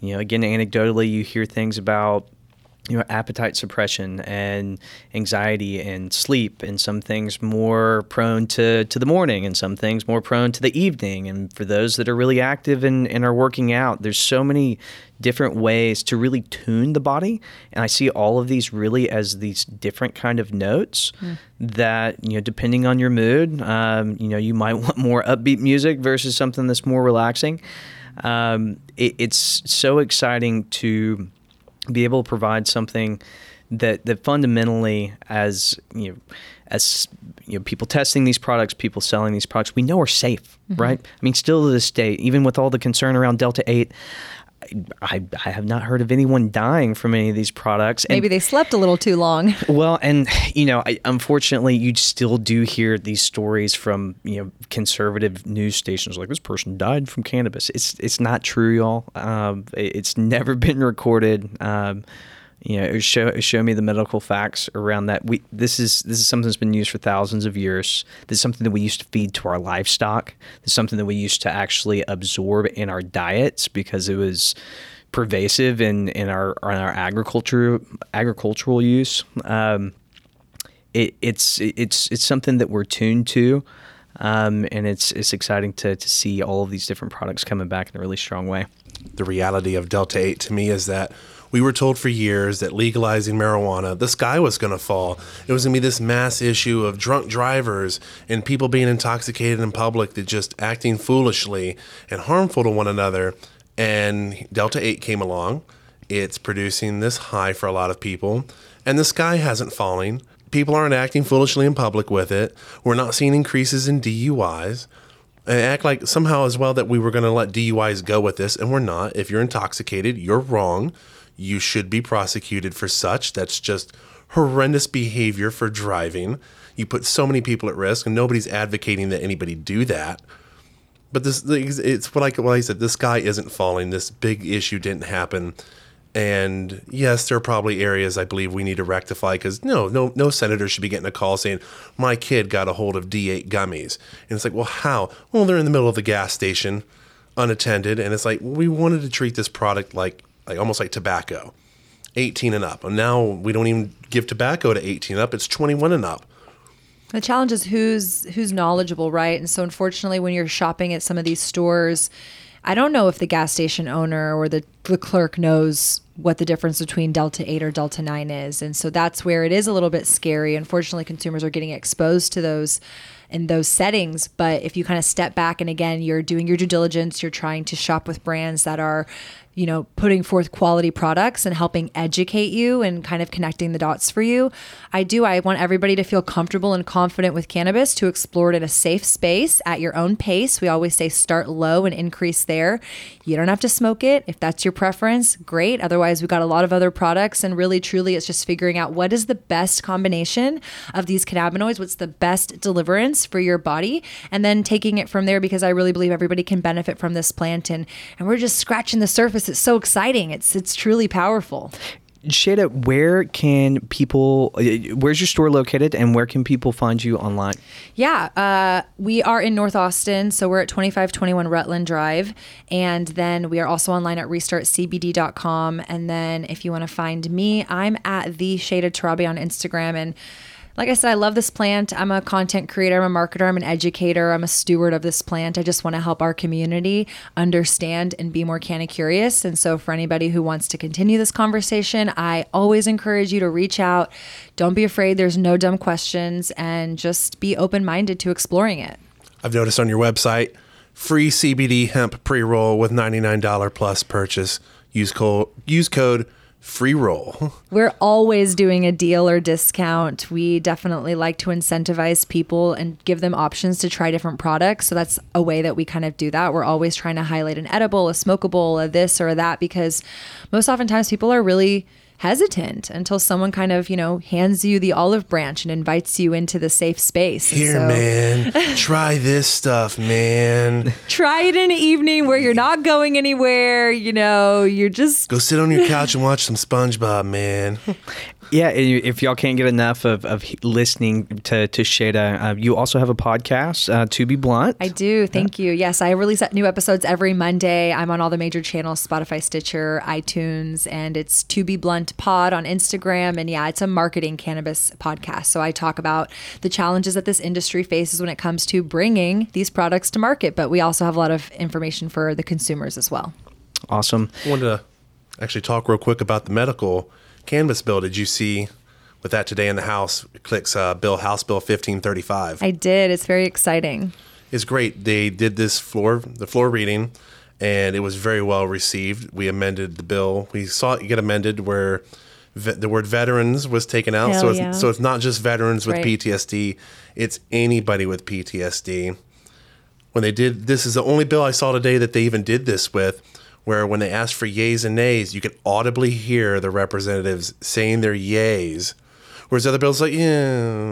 you know, again, anecdotally, you hear things about you know appetite suppression and anxiety and sleep and some things more prone to, to the morning and some things more prone to the evening. And for those that are really active and, and are working out there's so many different ways to really tune the body. And i see all of these really as these different kind of notes that you know depending on your mood um, you know you might want more upbeat music versus something that's more relaxing. Um, it, it's so exciting to be able to provide something that that fundamentally as you know as you know people testing these products people selling these products we know are safe mm-hmm. right? I mean still to this day even with all the concern around delta 8 I, I have not heard of anyone dying from any of these products. And- Maybe they slept a little too long. well, and you know, I, unfortunately, you still do hear these stories from you know conservative news stations like this person died from cannabis. It's it's not true, y'all. Um, it- it's never been recorded. Um, you know show show me the medical facts around that. We this is this is something that's been used for thousands of years. This is something that we used to feed to our livestock. This is something that we used to actually absorb in our diets because it was pervasive in in our in our agriculture agricultural use. Um, it, it's it's it's something that we're tuned to um, and it's it's exciting to, to see all of these different products coming back in a really strong way. The reality of Delta 8 to me is that we were told for years that legalizing marijuana, the sky was going to fall. It was going to be this mass issue of drunk drivers and people being intoxicated in public that just acting foolishly and harmful to one another. And Delta 8 came along. It's producing this high for a lot of people, and the sky hasn't fallen. People aren't acting foolishly in public with it. We're not seeing increases in DUIs and act like somehow as well that we were going to let DUIs go with this, and we're not. If you're intoxicated, you're wrong. You should be prosecuted for such. That's just horrendous behavior for driving. You put so many people at risk, and nobody's advocating that anybody do that. But this, it's what I, what I said. This guy isn't falling. This big issue didn't happen. And yes, there are probably areas I believe we need to rectify because no, no, no senator should be getting a call saying my kid got a hold of D8 gummies, and it's like, well, how? Well, they're in the middle of the gas station, unattended, and it's like we wanted to treat this product like, like almost like tobacco, 18 and up, and now we don't even give tobacco to 18 and up; it's 21 and up. The challenge is who's who's knowledgeable, right? And so unfortunately when you're shopping at some of these stores, I don't know if the gas station owner or the, the clerk knows what the difference between Delta 8 or Delta 9 is. And so that's where it is a little bit scary. Unfortunately, consumers are getting exposed to those in those settings. But if you kind of step back and again, you're doing your due diligence, you're trying to shop with brands that are you know, putting forth quality products and helping educate you and kind of connecting the dots for you. I do. I want everybody to feel comfortable and confident with cannabis to explore it in a safe space at your own pace. We always say start low and increase there. You don't have to smoke it. If that's your preference, great. Otherwise, we've got a lot of other products. And really, truly, it's just figuring out what is the best combination of these cannabinoids, what's the best deliverance for your body, and then taking it from there because I really believe everybody can benefit from this plant. And, and we're just scratching the surface it's so exciting. It's it's truly powerful. Shada, where can people? uh, Where's your store located, and where can people find you online? Yeah, uh, we are in North Austin, so we're at 2521 Rutland Drive. And then we are also online at restartcbd.com. And then if you want to find me, I'm at the Shada Tarabi on Instagram. And like I said, I love this plant. I'm a content creator, I'm a marketer, I'm an educator, I'm a steward of this plant. I just want to help our community understand and be more canna curious. And so, for anybody who wants to continue this conversation, I always encourage you to reach out. Don't be afraid, there's no dumb questions, and just be open minded to exploring it. I've noticed on your website, free CBD hemp pre roll with $99 plus purchase. Use code, use code free roll. We're always doing a deal or discount. We definitely like to incentivize people and give them options to try different products. So that's a way that we kind of do that. We're always trying to highlight an edible, a smokable, a this or a that, because most oftentimes people are really hesitant until someone kind of, you know, hands you the olive branch and invites you into the safe space. Here, so- man, try this stuff, man. Try it in an evening where you're not going anywhere, you know, you're just Go sit on your couch and watch some SpongeBob, man. Yeah, if y'all can't get enough of, of listening to to Shada, uh, you also have a podcast, uh, To Be Blunt. I do. Thank you. Yes, I release new episodes every Monday. I'm on all the major channels Spotify, Stitcher, iTunes, and it's To Be Blunt Pod on Instagram. And yeah, it's a marketing cannabis podcast. So I talk about the challenges that this industry faces when it comes to bringing these products to market. But we also have a lot of information for the consumers as well. awesome. I wanted to actually talk real quick about the medical cannabis bill. Did you see with that today in the House? It clicks uh, Bill House Bill 1535. I did. It's very exciting. It's great. They did this floor the floor reading, and it was very well received. We amended the bill. We saw it get amended where ve- the word veterans was taken out. so it's, yeah. so it's not just veterans with Right. PTSD. It's anybody with PTSD. When they did this is the only bill I saw today that they even did this with. Where when they asked for yays and nays, you could audibly hear the representatives saying their yays. Whereas other bills like, yeah,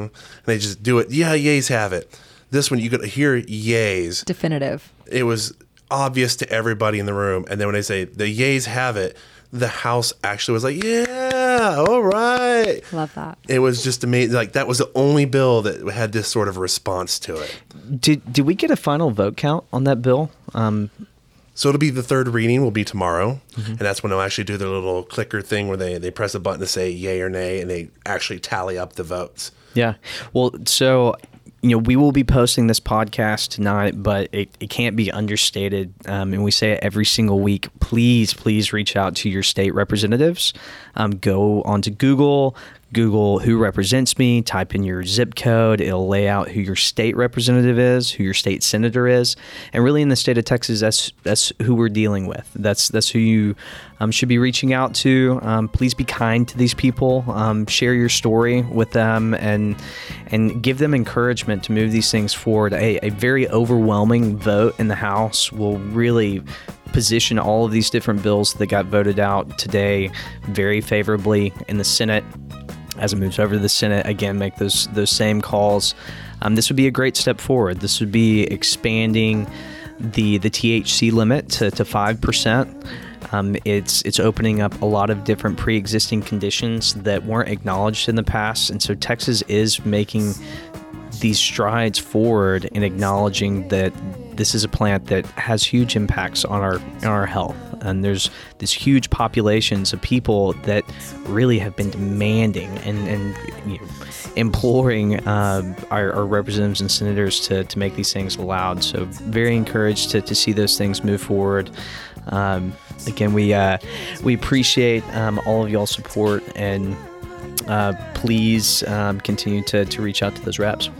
and they just do it. Yeah, yays have it. This one you could hear yays Definitive. it was obvious to everybody in the room. And then when they say the yays have it, the house actually was like, yeah, all right. Love that. It was just amazing. Like that was the only bill that had this sort of response to it. Did did we get a final vote count on that bill? Um, So it'll be the third reading will be tomorrow, and that's when they'll actually do their little clicker thing where they they press a button to say yay or nay, and they actually tally up the votes. Yeah. Well, so you know, we will be posting this podcast tonight, but it, it can't be understated. Um, and we say it every single week. Please, please reach out to your state representatives. Um, go onto Google, Google who represents me, type in your zip code. It'll lay out who your state representative is, who your state senator is, and really in the state of Texas, that's that's who we're dealing with. That's that's who you um, should be reaching out to. Um, please be kind to these people. Um, share your story with them, and and give them encouragement to move these things forward. A, a very overwhelming vote in the House will really position all of these different bills that got voted out today very favorably in the Senate as it moves over to the Senate, again, make those those same calls. Um, this would be a great step forward. This would be expanding the the THC limit to five percent. Um, it's it's opening up a lot of different pre-existing conditions that weren't acknowledged in the past, and so Texas is making these strides forward in acknowledging that this is a plant that has huge impacts on our on our health. And there's this huge populations of people that really have been demanding and, and you know, imploring uh, our, our representatives and senators to, to make these things allowed. So very encouraged to, to see those things move forward. Um, again we uh, we appreciate um, all of y'all's support and uh, please um, continue to, to reach out to those reps.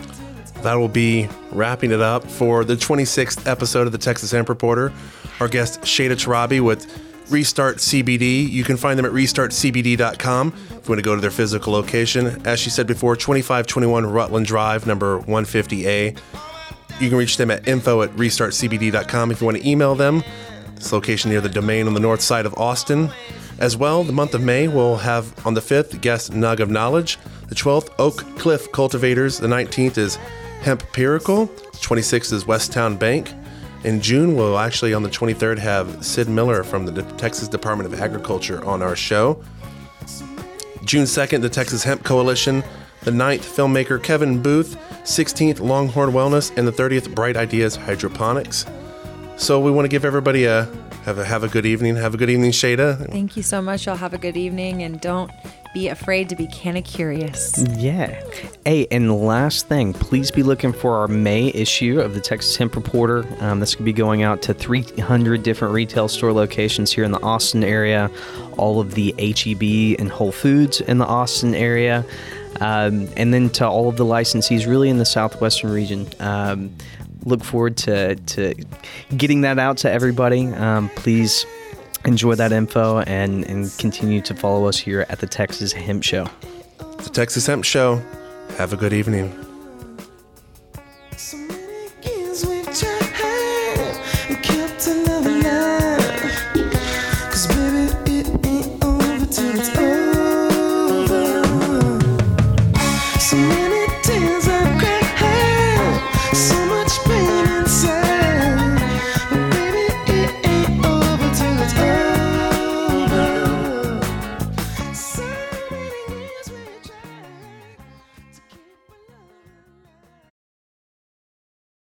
That will be wrapping it up for the 26th episode of the Texas Hemp Reporter. Our guest Shada Tarabi with Restart CBD. You can find them at restartcbd.com if you want to go to their physical location. As she said before, 2521 Rutland Drive, number 150A. You can reach them at info at restartcbd.com if you want to email them. This location near the domain on the north side of Austin. As well, the month of May, we'll have on the 5th guest Nug of Knowledge. The 12th, Oak Cliff Cultivators. The 19th is Hemp Piricle. The 26th is Westtown Bank. In June, we'll actually on the 23rd have Sid Miller from the Texas Department of Agriculture on our show. June 2nd, the Texas Hemp Coalition. The 9th, filmmaker Kevin Booth. 16th, Longhorn Wellness. And the 30th, Bright Ideas Hydroponics. So we want to give everybody a have a have a good evening. Have a good evening, Shada. Thank you so much. Y'all have a good evening and don't be afraid to be kind of curious. Yeah. Hey, and last thing, please be looking for our May issue of the Texas Hemp Reporter. Um, this could be going out to 300 different retail store locations here in the Austin area, all of the HEB and Whole Foods in the Austin area, um, and then to all of the licensees really in the southwestern region. Um, look forward to, to getting that out to everybody. Um, please enjoy that info and, and continue to follow us here at the Texas Hemp Show. The Texas Hemp Show. Have a good evening.